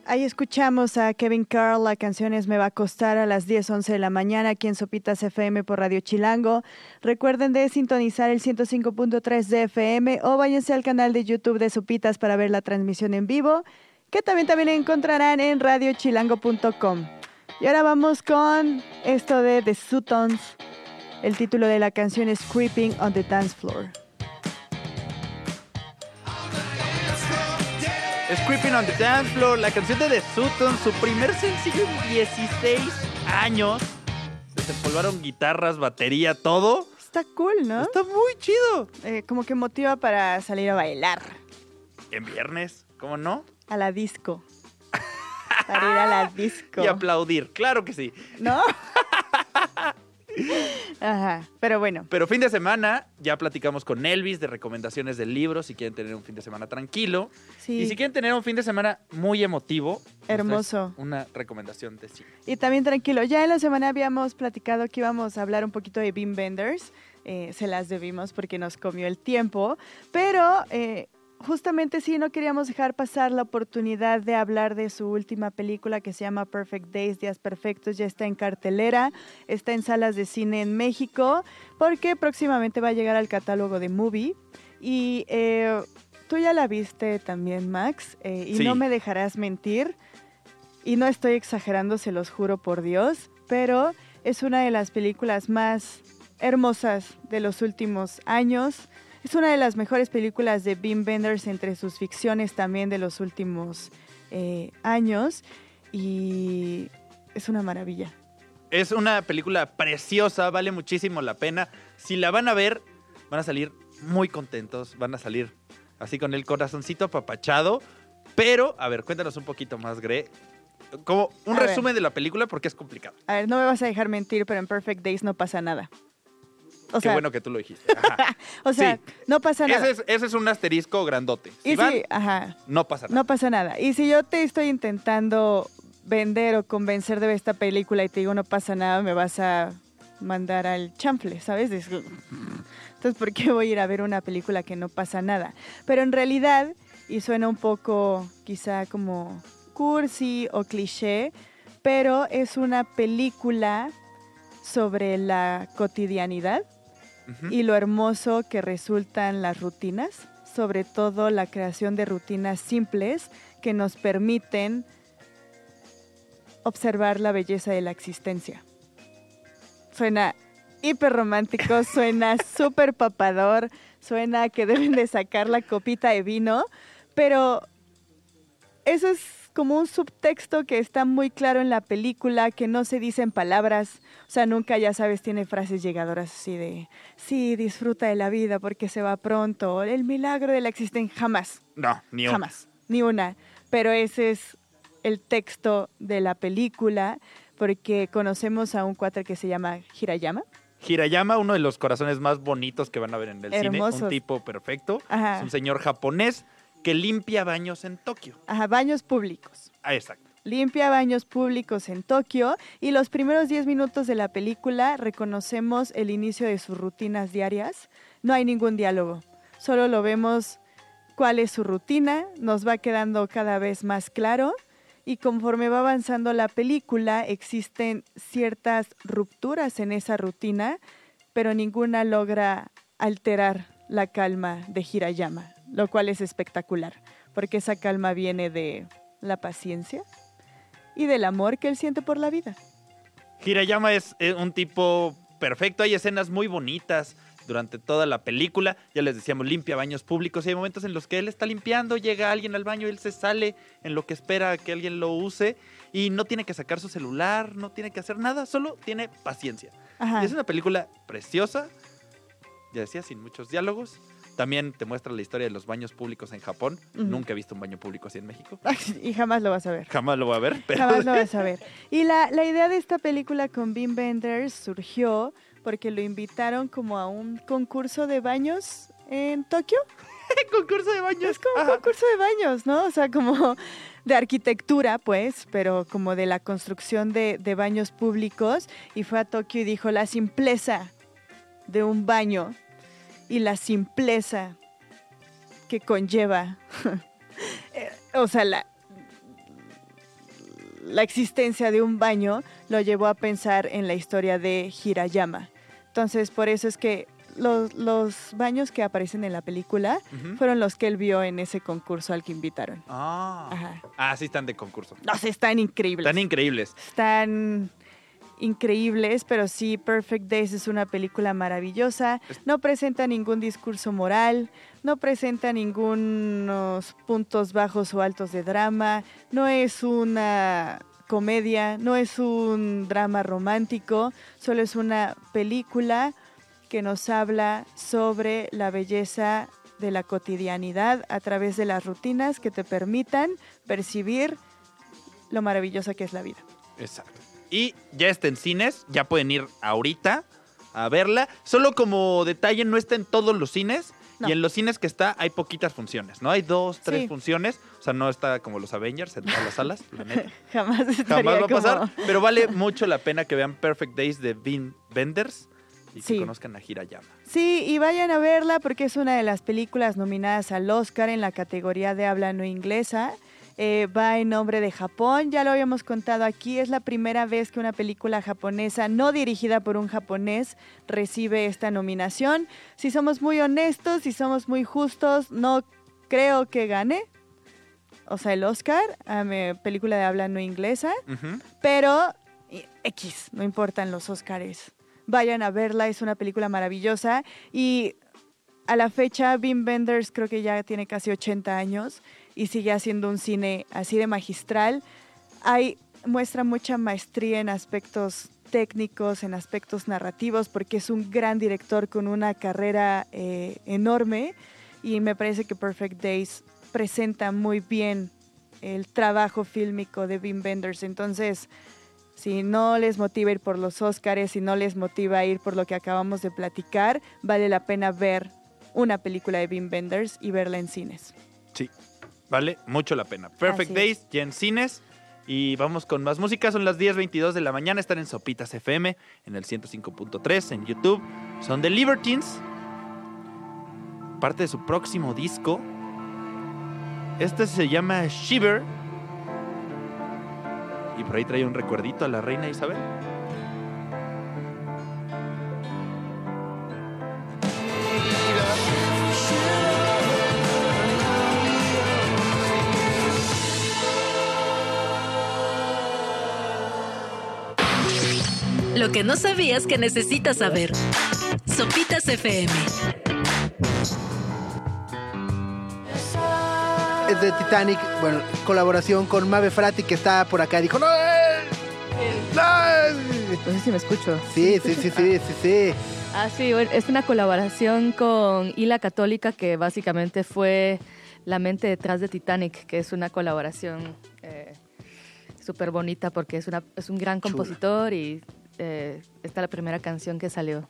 Ahí escuchamos a Kevin Carl, la canción es Me va a costar a las 10, 11 de la mañana aquí en Sopitas FM por Radio Chilango. Recuerden de sintonizar el 105.3 de FM o váyanse al canal de YouTube de Sopitas para ver la transmisión en vivo, que también, también encontrarán en radiochilango.com. Y ahora vamos con esto de The Sutons. El título de la canción es Creeping on the Dance Floor. Es Creeping on the Dance Floor, la canción de The Sutton, su primer sencillo en 16 años. Se desempolvaron guitarras, batería, todo. Está cool, ¿no? Está muy chido. Eh, como que motiva para salir a bailar. En viernes, ¿cómo no? A la disco. Para ir a la disco. Y aplaudir, claro que sí. ¿No? Ajá. Pero bueno, Pero fin de semana, ya platicamos con Elvis de recomendaciones del libro, si quieren tener un fin de semana tranquilo. sí. Y si quieren tener un fin de semana muy emotivo, pues Hermoso. Una recomendación de cine. Y también tranquilo. Ya en la semana habíamos platicado que íbamos a hablar un poquito de Beam Benders. Eh, se las debimos porque nos comió el tiempo. Pero eh, justamente sí, no queríamos dejar pasar la oportunidad de hablar de su última película que se llama Perfect Days, Días Perfectos. Ya está en cartelera, está en salas de cine en México, porque próximamente va a llegar al catálogo de Movie. Y eh, tú ya la viste también, Max, eh, y Sí. no me dejarás mentir. Y no estoy exagerando, se los juro por Dios, pero es una de las películas más hermosas de los últimos años. Es una de las mejores películas de Beam Benders entre sus ficciones también de los últimos eh, años. Y es una maravilla. Es una película preciosa, vale muchísimo la pena. Si la van a ver, van a salir muy contentos, van a salir así con el corazoncito apapachado. Pero, a ver, cuéntanos un poquito más, Gre. Como un A ver. resumen de la película porque es complicado. A ver, no me vas a dejar mentir, pero en Perfect Days no pasa nada. O Qué sea, bueno que tú lo dijiste. Ajá. o sea Sí. no pasa nada. ese, es, ese es un asterisco grandote. Si y van, sí, ajá. no pasa nada. No pasa nada. Y si yo te estoy intentando vender o convencer de ver esta película y te digo no pasa nada, me vas a mandar al chanfle, ¿sabes? Es- Entonces, ¿por qué voy a ir a ver una película que no pasa nada? Pero en realidad, y suena un poco quizá como cursi o cliché, pero es una película sobre la cotidianidad Y lo hermoso que resultan las rutinas, sobre todo la creación de rutinas simples que nos permiten observar la belleza de la existencia. Suena hiper romántico, suena súper papador, suena que deben de sacar la copita de vino, pero eso es como un subtexto que está muy claro en la película, que no se dicen palabras, o sea, nunca, ya sabes, tiene frases llegadoras así de, sí, disfruta de la vida porque se va pronto, el milagro de la existencia, jamás, No, ni una. jamás, ni una, pero ese es el texto de la película, porque conocemos a un cuate que se llama Hirayama, Hirayama, uno de los corazones más bonitos que van a ver en el cine. Un tipo perfecto. Ajá. Es un señor japonés que limpia baños en Tokio. ajá, baños públicos. Ah, exacto. limpia baños públicos en Tokio y los primeros 10 minutos de la película reconocemos el inicio de sus rutinas diarias. No hay ningún diálogo, solo lo vemos cuál es su rutina, nos va quedando cada vez más claro y conforme va avanzando la película existen ciertas rupturas en esa rutina, pero ninguna logra alterar la calma de Hirayama, lo cual es espectacular, porque esa calma viene de la paciencia y del amor que él siente por la vida. Hirayama es eh, un tipo perfecto. Hay escenas muy bonitas durante toda la película. Ya les decíamos, limpia baños públicos. Y hay momentos en los que él está limpiando, llega alguien al baño, él se sale en lo que espera que alguien lo use. Y no tiene que sacar su celular, no tiene que hacer nada, solo tiene paciencia. Ajá. Y es una película preciosa, ya decía, sin muchos diálogos. También te muestra la historia de los baños públicos en Japón. Nunca he visto un baño público así en México. y jamás lo vas a ver. Jamás lo voy a ver, pero Jamás lo vas a ver. Y la, la idea de esta película con Wim Wenders surgió porque lo invitaron como a un concurso de baños en Tokio. concurso de baños. Es como un concurso de baños, ¿no? O sea, como de arquitectura, pues, pero como de la construcción de, de baños públicos. Y fue a Tokio y dijo, la simpleza de un baño y la simpleza que conlleva, eh, o sea, la, la existencia de un baño lo llevó a pensar en la historia de Hirayama. Entonces, por eso es que los, los baños que aparecen en la película fueron los que él vio en ese concurso al que invitaron. Ah. Ajá. Ah, sí están de concurso. No sé, están increíbles. Están increíbles. Están increíbles, pero sí, Perfect Days es una película maravillosa. No presenta ningún discurso moral, no presenta ningunos puntos bajos o altos de drama, no es una comedia, no es un drama romántico, solo es una película que nos habla sobre la belleza de la cotidianidad a través de las rutinas que te permitan percibir lo maravillosa que es la vida. Exacto. Y ya está en cines, ya pueden ir ahorita a verla. Solo como detalle, no está en todos los cines. No. Y en los cines que está hay poquitas funciones, ¿no? Hay dos, tres Sí. funciones. O sea, no está como los Avengers en todas las salas, la neta. Jamás va a como- pasar. Pero vale mucho la pena que vean Perfect Days de Vin Benders y que conozcan a Hirayama. Sí, y vayan a verla porque es una de las películas nominadas al Oscar en la categoría de habla no inglesa. Eh, va en nombre de Japón, ya lo habíamos contado aquí, es la primera vez que una película japonesa no dirigida por un japonés recibe esta nominación. Si somos muy honestos, si somos muy justos, no creo que gane, o sea, el Oscar a mi película de habla no inglesa. Pero y, X, no importan los Oscars. Vayan a verla, es una película maravillosa. Y a la fecha, Wim Wenders creo que ya tiene casi 80 años y sigue haciendo un cine así de magistral. Hay, muestra mucha maestría en aspectos técnicos, en aspectos narrativos, porque es un gran director con una carrera eh, enorme. Y me parece que Perfect Days presenta muy bien el trabajo fílmico de Wim Wenders. Entonces, si no les motiva ir por los Óscares, si no les motiva ir por lo que acabamos de platicar, vale la pena ver una película de Wim Wenders y verla en cines. Sí, vale mucho la pena. Perfect Así Days, es. ya en cines. Y vamos con más música. Son las 10.22 de la mañana. Están en Sopitas FM, en el 105.3, en YouTube. Son The Libertines. Parte de su próximo disco. Este se llama Shiver. Y por ahí trae un recuerdito a la reina Isabel. Lo que no sabías que necesitas saber. Sopitas FM. Es de Titanic, bueno, colaboración con Mave Frati que está por acá. Dijo, ¡No! eh, ¡No! No sé si me escucho. Sí, sí, sí, sí, sí, sí. Ah, sí, bueno, es una colaboración con Hila Católica, que básicamente fue la mente detrás de Titanic, que es una colaboración eh, súper bonita porque es, una, es un gran Chula. compositor y eh, esta es la primera canción que salió.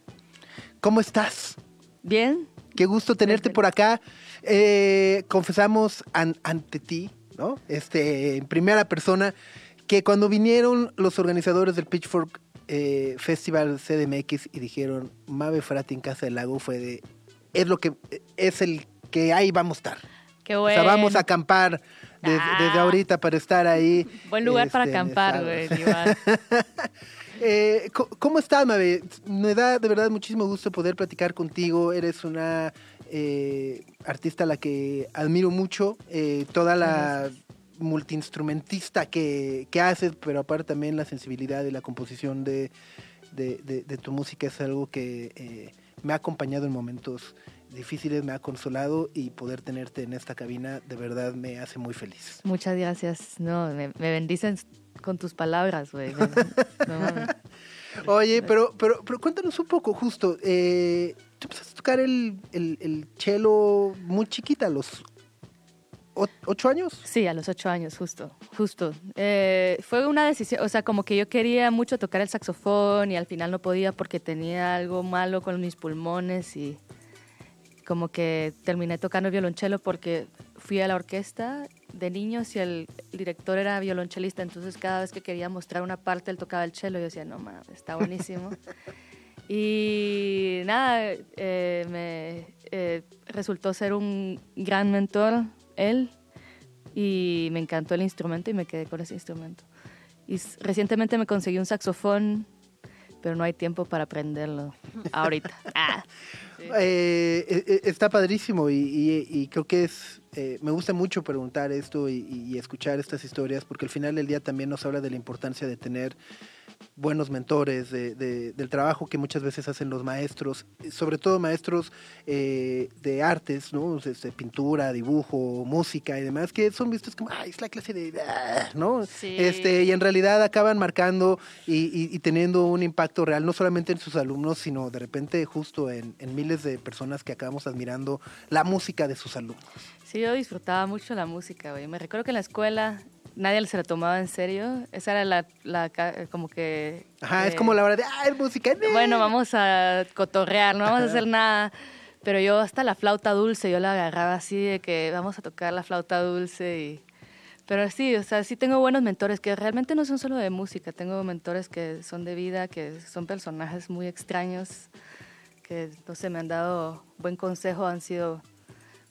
¿Cómo estás? Bien, Qué gusto tenerte por acá. Eh, confesamos an- ante ti, ¿no? Este, en primera persona, que cuando vinieron los organizadores del Pitchfork eh, Festival CDMX y dijeron Mave Frati en Casa del Lago fue de es lo que es el que ahí vamos a estar. qué O bueno. sea, vamos a acampar desde, Ah. desde ahorita para estar ahí. Buen lugar para este, acampar, güey. Eh, ¿Cómo estás, Mabe? Me da de verdad muchísimo gusto poder platicar contigo. Eres una eh, artista a la que admiro mucho. eh, toda la multiinstrumentista que, que haces, pero aparte también la sensibilidad y la composición de, de- de- de tu música es algo que me ha acompañado en momentos difíciles, me ha consolado y poder tenerte en esta cabina de verdad me hace muy feliz. Muchas gracias. No, me, me bendicen con tus palabras, güey. No. Oye, pero, pero, pero cuéntanos un poco, justo. Eh, tú empezaste a tocar el, el, el cello muy chiquita, a los ocho años. Sí, a los ocho años, justo, justo. Eh, fue una decisión, o sea, como que yo quería mucho tocar el saxofón y al final no podía porque tenía algo malo con mis pulmones y como que terminé tocando violonchelo porque fui a la orquesta de niños y el director era violonchelista, entonces cada vez que quería mostrar una parte él tocaba el cello y yo decía, no mames, está buenísimo. y nada, eh, me eh, resultó ser un gran mentor él y me encantó el instrumento y me quedé con ese instrumento. Y recientemente me conseguí un saxofón, pero no hay tiempo para aprenderlo ahorita. Ah. Eh, eh, eh, está padrísimo y, y- y creo que es, eh, me gusta mucho preguntar esto y, y escuchar estas historias porque al final del día también nos habla de la importancia de tener buenos mentores, de- de- del trabajo que muchas veces hacen los maestros, sobre todo maestros eh, de artes, ¿no? Este, pintura, dibujo, música y demás, que son vistos como, ay, es la clase de, ah", ¿no? Sí. Este, y en realidad acaban marcando y, y- y teniendo un impacto real, no solamente en sus alumnos, sino de repente justo en, en miles de personas que acabamos admirando la música de sus alumnos. Sí, yo disfrutaba mucho la música, güey. Me recuerdo que en la escuela nadie se la tomaba en serio. Esa era la, la ca- como que... Ajá, es eh, como la hora de, ah. ¡eh! Bueno, vamos a cotorrear, no vamos a hacer nada. Pero yo hasta la flauta dulce, yo la agarraba así de que vamos a tocar la flauta dulce y... Pero sí, o sea, sí tengo buenos mentores que realmente no son solo de música, tengo mentores que son de vida, que son personajes muy extraños, que no sé, me han dado buen consejo, han sido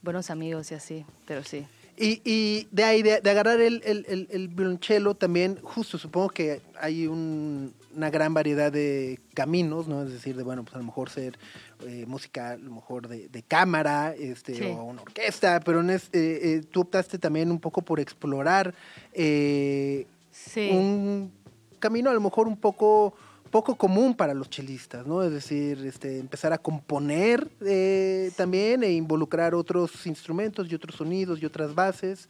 buenos amigos y así, pero sí. Y, y de ahí, de, de agarrar el, el, el, el violonchelo también, justo supongo que hay un- una gran variedad de caminos, ¿no? Es decir, de, bueno, pues a lo mejor ser eh, música, a lo mejor de, de cámara, este, Sí. o una orquesta, pero en es- eh, eh, tú optaste también un poco por explorar eh, Sí. un camino a lo mejor un poco poco común para los chelistas, ¿no? Es decir, este, empezar a componer eh, también e involucrar otros instrumentos y otros sonidos y otras bases.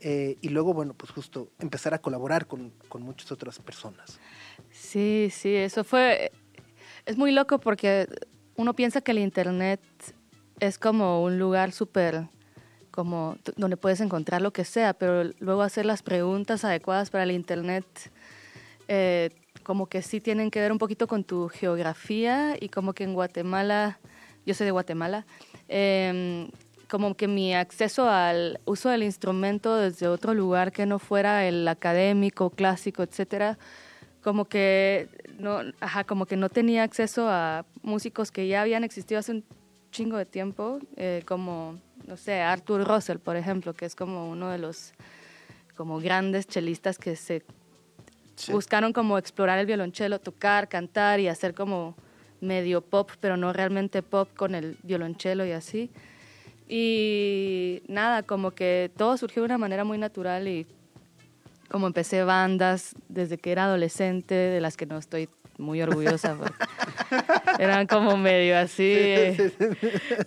eh, y luego, bueno, pues justo empezar a colaborar con, con muchas otras personas. Sí, sí, eso fue... Es muy loco porque uno piensa que el Internet es como un lugar súper, como donde puedes encontrar lo que sea, pero luego hacer las preguntas adecuadas para el Internet, eh, como que sí tienen que ver un poquito con tu geografía y como que en Guatemala, yo soy de Guatemala, em, como que mi acceso al uso del instrumento desde otro lugar que no fuera el académico, clásico, etcétera, como que no, ajá, como que no tenía acceso a músicos que ya habían existido hace un chingo de tiempo, eh, como, no sé, Arthur Russell, por ejemplo, que es como uno de los como grandes chelistas que se buscaron como explorar el violonchelo, tocar, cantar y hacer como medio pop, pero no realmente pop con el violonchelo y así. Y nada, como que todo surgió de una manera muy natural y como empecé bandas desde que era adolescente, de las que no estoy muy orgullosa. eran como medio así. eh.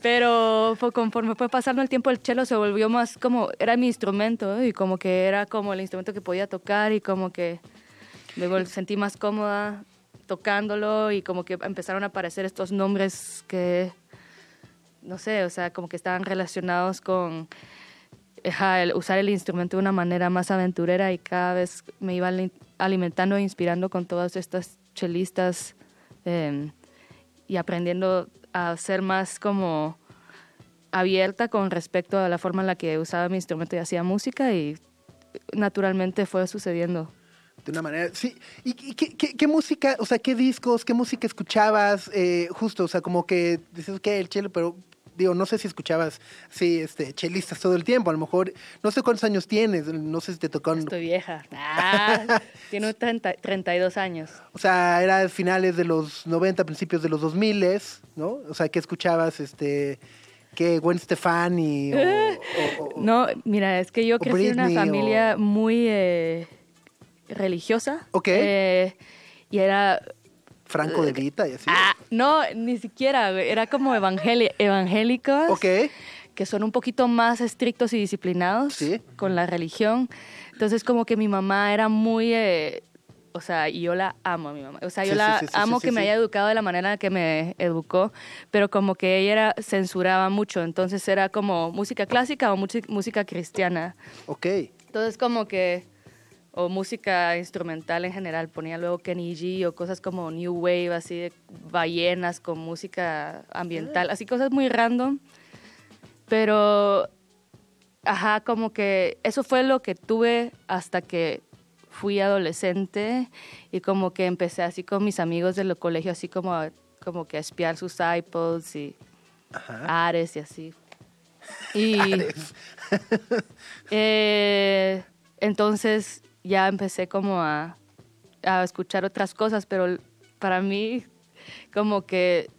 Pero fue- conforme fue pasando el tiempo, el cello se volvió más como, era mi instrumento ¿eh? y como que era como el instrumento que podía tocar y como que vol- sentí más cómoda tocándolo y como que empezaron a aparecer estos nombres que, no sé, o sea, como que estaban relacionados con usar el instrumento de una manera más aventurera y cada vez me iba ali- alimentando e inspirando con todas estas chelistas eh, y aprendiendo a ser más como abierta con respecto a la forma en la que usaba mi instrumento y hacía música y naturalmente fue sucediendo. De una manera, sí. ¿Y qué, qué- música, o sea, qué discos, qué música escuchabas? Eh, justo, o sea, como que dices, que el chelo, pero digo, no sé si escuchabas, sí, este, chelistas todo el tiempo. A lo mejor, no sé cuántos años tienes, no sé si te tocó. Estoy vieja. Ah, tiene 30 32 años. O sea, era finales de los 90, principios de los 2000, ¿no? O sea, ¿qué escuchabas? Este, ¿qué? Gwen Stefani o, o- o- No, mira, es que yo crecí en una Britney, familia muy eh, religiosa. Ok. Eh, y era Franco de Vita y así. Ah, no, ni siquiera, güey, era como evangélicos. Ok. Que son un poquito más estrictos y disciplinados Sí. con la religión. Entonces, como que mi mamá era muy. eh, o sea, y yo la amo a mi mamá. O sea, yo Sí, la sí, sí, sí, amo que me haya educado de la manera que me educó, pero como que ella era, censuraba mucho. Entonces, era como música clásica o música, música cristiana. Ok. Entonces, como que, o música instrumental en general, ponía luego Kenny G o cosas como New Wave, así de ballenas con música ambiental, así cosas muy random. Pero, ajá, como que eso fue lo que tuve hasta que fui adolescente y como que empecé así con mis amigos del colegio, así como, como que a espiar sus iPods y Ares y así. Y eh, entonces ya empecé como a, a escuchar otras cosas, pero para mí como que,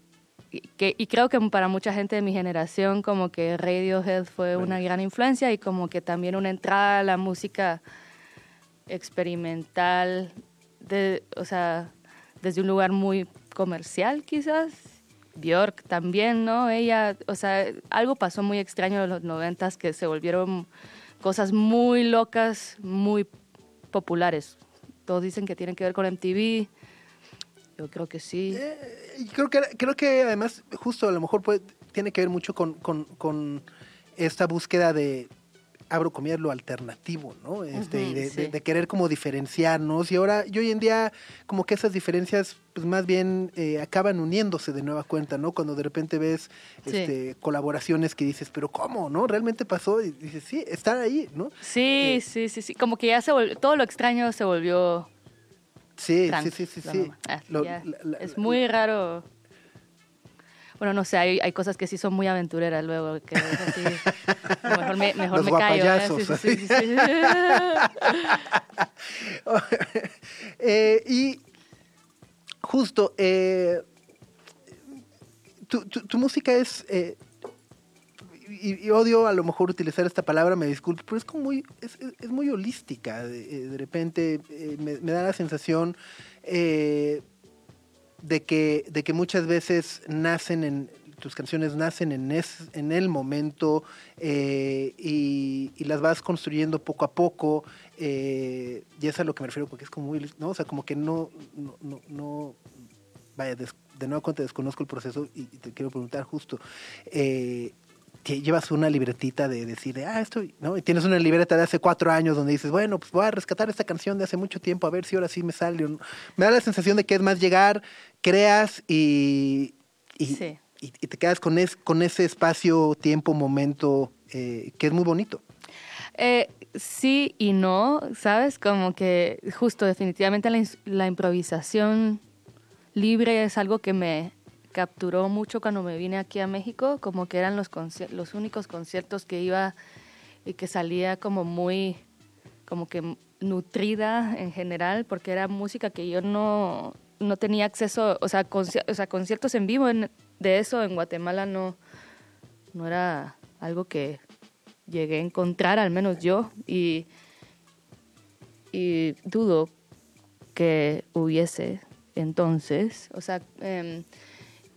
que- y creo que para mucha gente de mi generación como que Radiohead fue una gran influencia y como que también una entrada a la música experimental, de, o sea, desde un lugar muy comercial quizás. Bjork también, ¿no? Ella, o sea, algo pasó muy extraño en los noventas que se volvieron cosas muy locas, muy populares. Todos dicen que tienen que ver con MTV. Yo creo que sí. Y creo que creo que además justo a lo mejor puede- tiene que ver mucho con- con esta búsqueda de abro comillas lo alternativo, ¿no? Este, y Ujú, de, sí. de- de querer como diferenciarnos. Y ahora, y hoy en día, como que esas diferencias, pues más bien eh, acaban uniéndose de nueva cuenta, ¿no? Cuando de repente ves Sí. este, colaboraciones que dices, pero ¿cómo? ¿No? ¿Realmente pasó? Y dices, sí, están ahí, ¿no? Sí, sí, sí, sí. Como que ya se volvió, todo lo extraño se volvió Sí, trans, sí, sí, sí, sí. Ah, Lo- ya. la- la- es muy raro. Bueno, no sé, hay, hay cosas que sí son muy aventureras luego, que es así, mejor me, mejor Los me callo. ¿eh? Sí. Eh, y justo, eh, tu, tu- tu música es, eh, y, y odio a lo mejor utilizar esta palabra, me disculpo, pero es como muy, es, es- es muy holística. De, de repente eh, me, me da la sensación eh, de, que, de que muchas veces nacen en, tus canciones nacen en, es- en el momento eh, y, las vas construyendo poco a poco. eh, y es a lo que me refiero, porque es como muy, ¿no? O sea, como que no, no, no, no- vaya, des- de nuevo cuenta desconozco el proceso y, y te quiero preguntar justo, eh, llevas una libretita de decir, de, ah, esto, ¿no? Y tienes una libreta de hace cuatro años donde dices, bueno, pues voy a rescatar esta canción de hace mucho tiempo, a ver si ahora sí me sale. o no. Me da la sensación de que es más llegar, creas y, y, Sí. y- y te quedas con, es, con ese espacio, tiempo, momento, eh, que es muy bonito. Eh, sí y no, ¿sabes? Como que justo definitivamente la improvisación libre es algo que me capturó mucho cuando me vine aquí a México, como que eran los, los únicos conciertos que iba y que salía como muy, como que nutrida en general, porque era música que yo no, no tenía acceso, o sea, conci- o sea, conciertos en vivo de eso en Guatemala no, no era algo que llegué a encontrar, al menos yo, y, y dudo que hubiese entonces. O sea, em,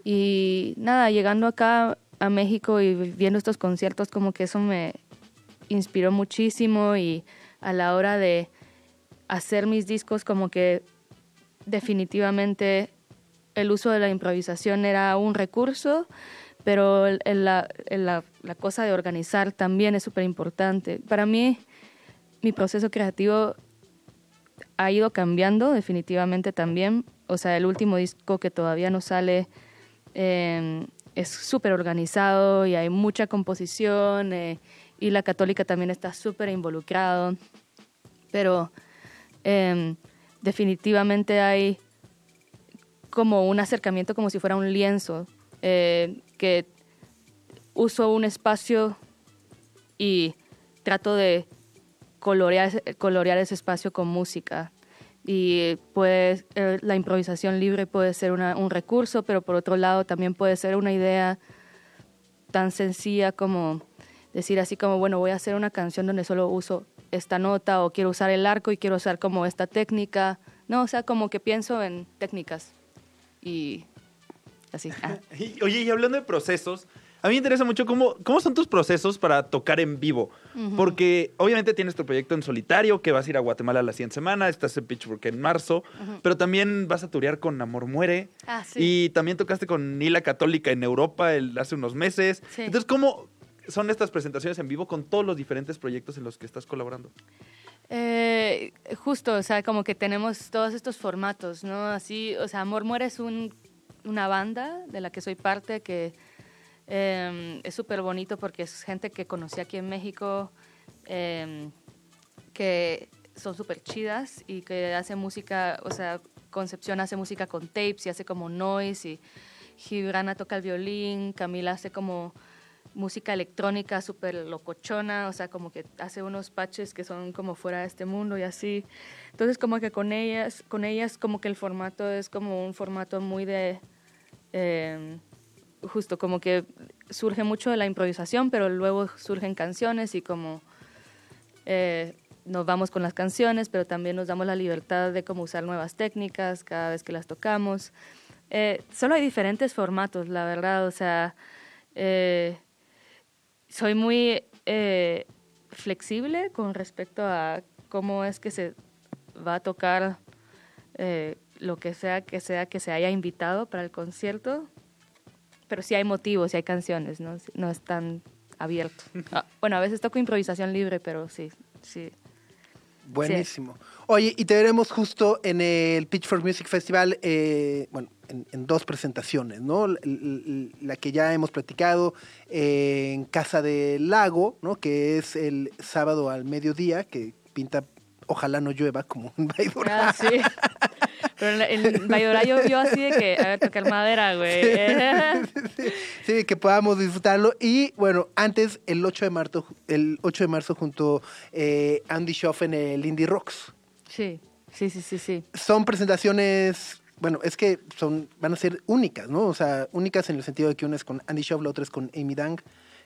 y nada, llegando acá a México y viendo estos conciertos, como que eso me inspiró muchísimo y a la hora de hacer mis discos, como que definitivamente el uso de la improvisación era un recurso, pero el- la, la- la cosa de organizar también es súper importante. Para mí, mi proceso creativo ha ido cambiando definitivamente también. O sea, el último disco que todavía no sale eh, es súper organizado y hay mucha composición eh, y la católica también está súper involucrado. Pero eh, definitivamente hay como un acercamiento como si fuera un lienzo, eh, que uso un espacio y trato de colorear, colorear ese espacio con música. Y pues eh, la improvisación libre puede ser una- un recurso, pero por otro lado también puede ser una idea tan sencilla como decir así como, bueno, voy a hacer una canción donde solo uso esta nota o quiero usar el arco y quiero usar como esta técnica. No, o sea, como que pienso en técnicas y así. Ah. Oye, y hablando de procesos, a mí me interesa mucho cómo, cómo son tus procesos para tocar en vivo. Porque obviamente tienes tu proyecto en solitario, que vas a ir a Guatemala la siguiente semana, estás en Pittsburgh en marzo, pero también vas a turear con Amor Muere. Ah, sí. Y también tocaste con Nila Católica en Europa el- hace unos meses. Sí. Entonces, ¿cómo son estas presentaciones en vivo con todos los diferentes proyectos en los que estás colaborando? Eh, justo, o sea, como que tenemos todos estos formatos, ¿no? Así, o sea, Amor Muere es un, una banda de la que soy parte que eh, es súper bonito porque es gente que conocí aquí en México, eh, que son súper chidas y que hace música, o sea, Concepción hace música con tapes y hace como noise y Gibrana toca el violín, Camila hace como música electrónica súper locochona, o sea, como que hace unos patches que son como fuera de este mundo y así. Entonces, como que con ellas, con ellas como que el formato es como un formato muy de, eh, justo como que surge mucho de la improvisación, pero luego surgen canciones y como eh, nos vamos con las canciones, pero también nos damos la libertad de cómo usar nuevas técnicas cada vez que las tocamos. Eh, solo hay diferentes formatos, la verdad, o sea, eh, soy muy eh, flexible con respecto a cómo es que se va a tocar eh, lo que sea que sea que se haya invitado para el concierto, pero sí hay motivos, sí hay canciones, no, no es tan abierto. Ah, bueno, a veces toco improvisación libre, pero sí, sí. Buenísimo. Oye, y te veremos justo en el Pitchfork Music Festival, eh, bueno, en, en dos presentaciones, ¿no? La, que ya hemos platicado eh, en Casa del Lago, ¿no? Que es el sábado al mediodía, que pinta, ojalá no llueva como un Baidora. Ah, sí. Pero en, en Baidora llovió así de que, a ver, tocar madera, güey. Sí, que podamos disfrutarlo. Y bueno, antes, el 8 de marzo, el 8 de marzo junto eh, Andy Schoff en el Indie Rocks. Sí, sí, sí, sí, sí. son presentaciones, bueno, es que son, van a ser únicas, ¿no? O sea, únicas en el sentido de que una es con Andy Schaub, la otra es con Amy Dang.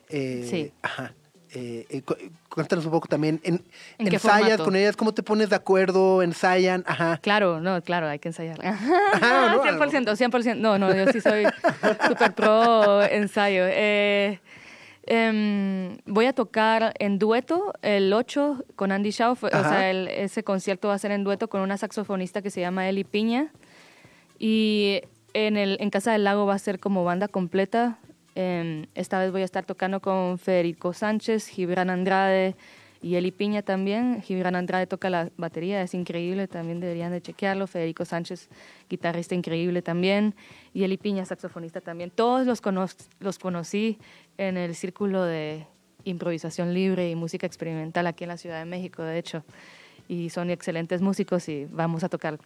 Eh, Sí. Ajá. Eh, eh, cu- cuéntanos un poco también, en, ¿En qué ensayas con ellas, ¿cómo te pones de acuerdo? ¿Ensayan? Ajá. Claro, no, claro, hay que ensayar. Ajá, ¿no? 100%, 100%. No, no, yo sí soy súper pro ensayo. Eh, em, voy a tocar en dueto el 8 con Andy Shaw. O sea, el- ese concierto va a ser en dueto con una saxofonista que se llama Eli Piña. Y en, el, en Casa del Lago va a ser como banda completa. Em, esta vez voy a estar tocando con Federico Sánchez, Gibran Andrade y Eli Piña también. Gibran Andrade toca la batería, es increíble, también deberían de chequearlo. Federico Sánchez, guitarrista increíble también. Y Eli Piña, saxofonista también. Todos los, cono- los conocí en el círculo de improvisación libre y música experimental aquí en la Ciudad de México, de hecho. Y son excelentes músicos y vamos a tocar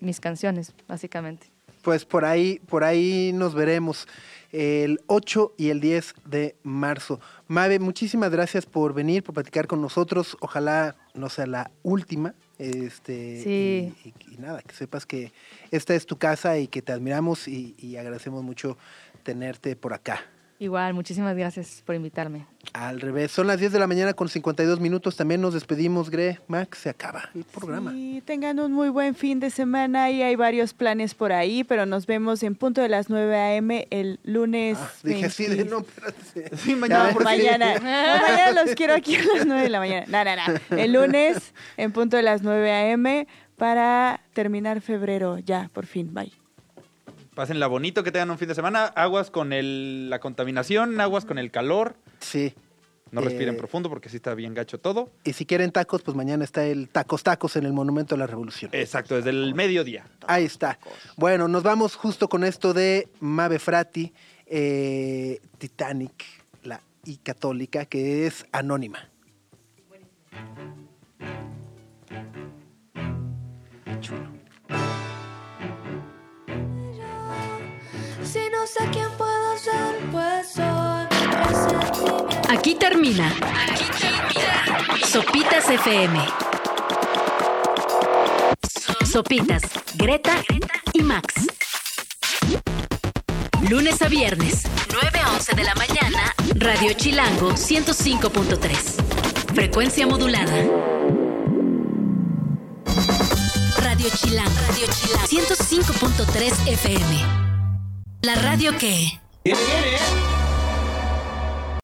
mis canciones, básicamente. Pues por ahí, por ahí nos veremos el 8 y el 10 de marzo. Mabe, muchísimas gracias por venir, por platicar con nosotros. Ojalá no sea la última. Este, Sí. y, y- y nada, que sepas que esta es tu casa y que te admiramos y, y agradecemos mucho tenerte por acá. Igual, muchísimas gracias por invitarme. Al revés, son las 10 de la mañana con 52 minutos. También nos despedimos, Gre. Max, se acaba el programa. Sí, tengan un muy buen fin de semana y hay varios planes por ahí, pero nos vemos en punto de las 9 a.m. el lunes. Ah, dije así de 20. no, espérate. Sí, mañana, Ya ¿por ves, qué? Mañana, No, mañana los quiero aquí a las 9 de la mañana. No, no, no. El lunes en punto de las 9 a.m. para terminar febrero. Ya, por fin. Bye. Pásenla bonito, que tengan un fin de semana. Aguas con el- la contaminación, aguas con el calor. Sí. No Eh, respiren profundo porque sí está bien gacho todo. Y si quieren tacos, pues mañana está el Tacos Tacos en el Monumento a la Revolución. Exacto, desde el mediodía. Ahí está. Bueno, nos vamos justo con esto de Mave Frati, eh, Titanic, la y católica, que es anónima. Si no sé quién puedo ser, pues soy. Aquí termina. Aquí termina. Sopitas FM. Sopitas, Greta y Max. Lunes a viernes, 9 a 11 de la mañana, Radio Chilango 105.3. Frecuencia modulada. Radio Chilango, Radio Chilango 105.3 FM. La radio que... Viene.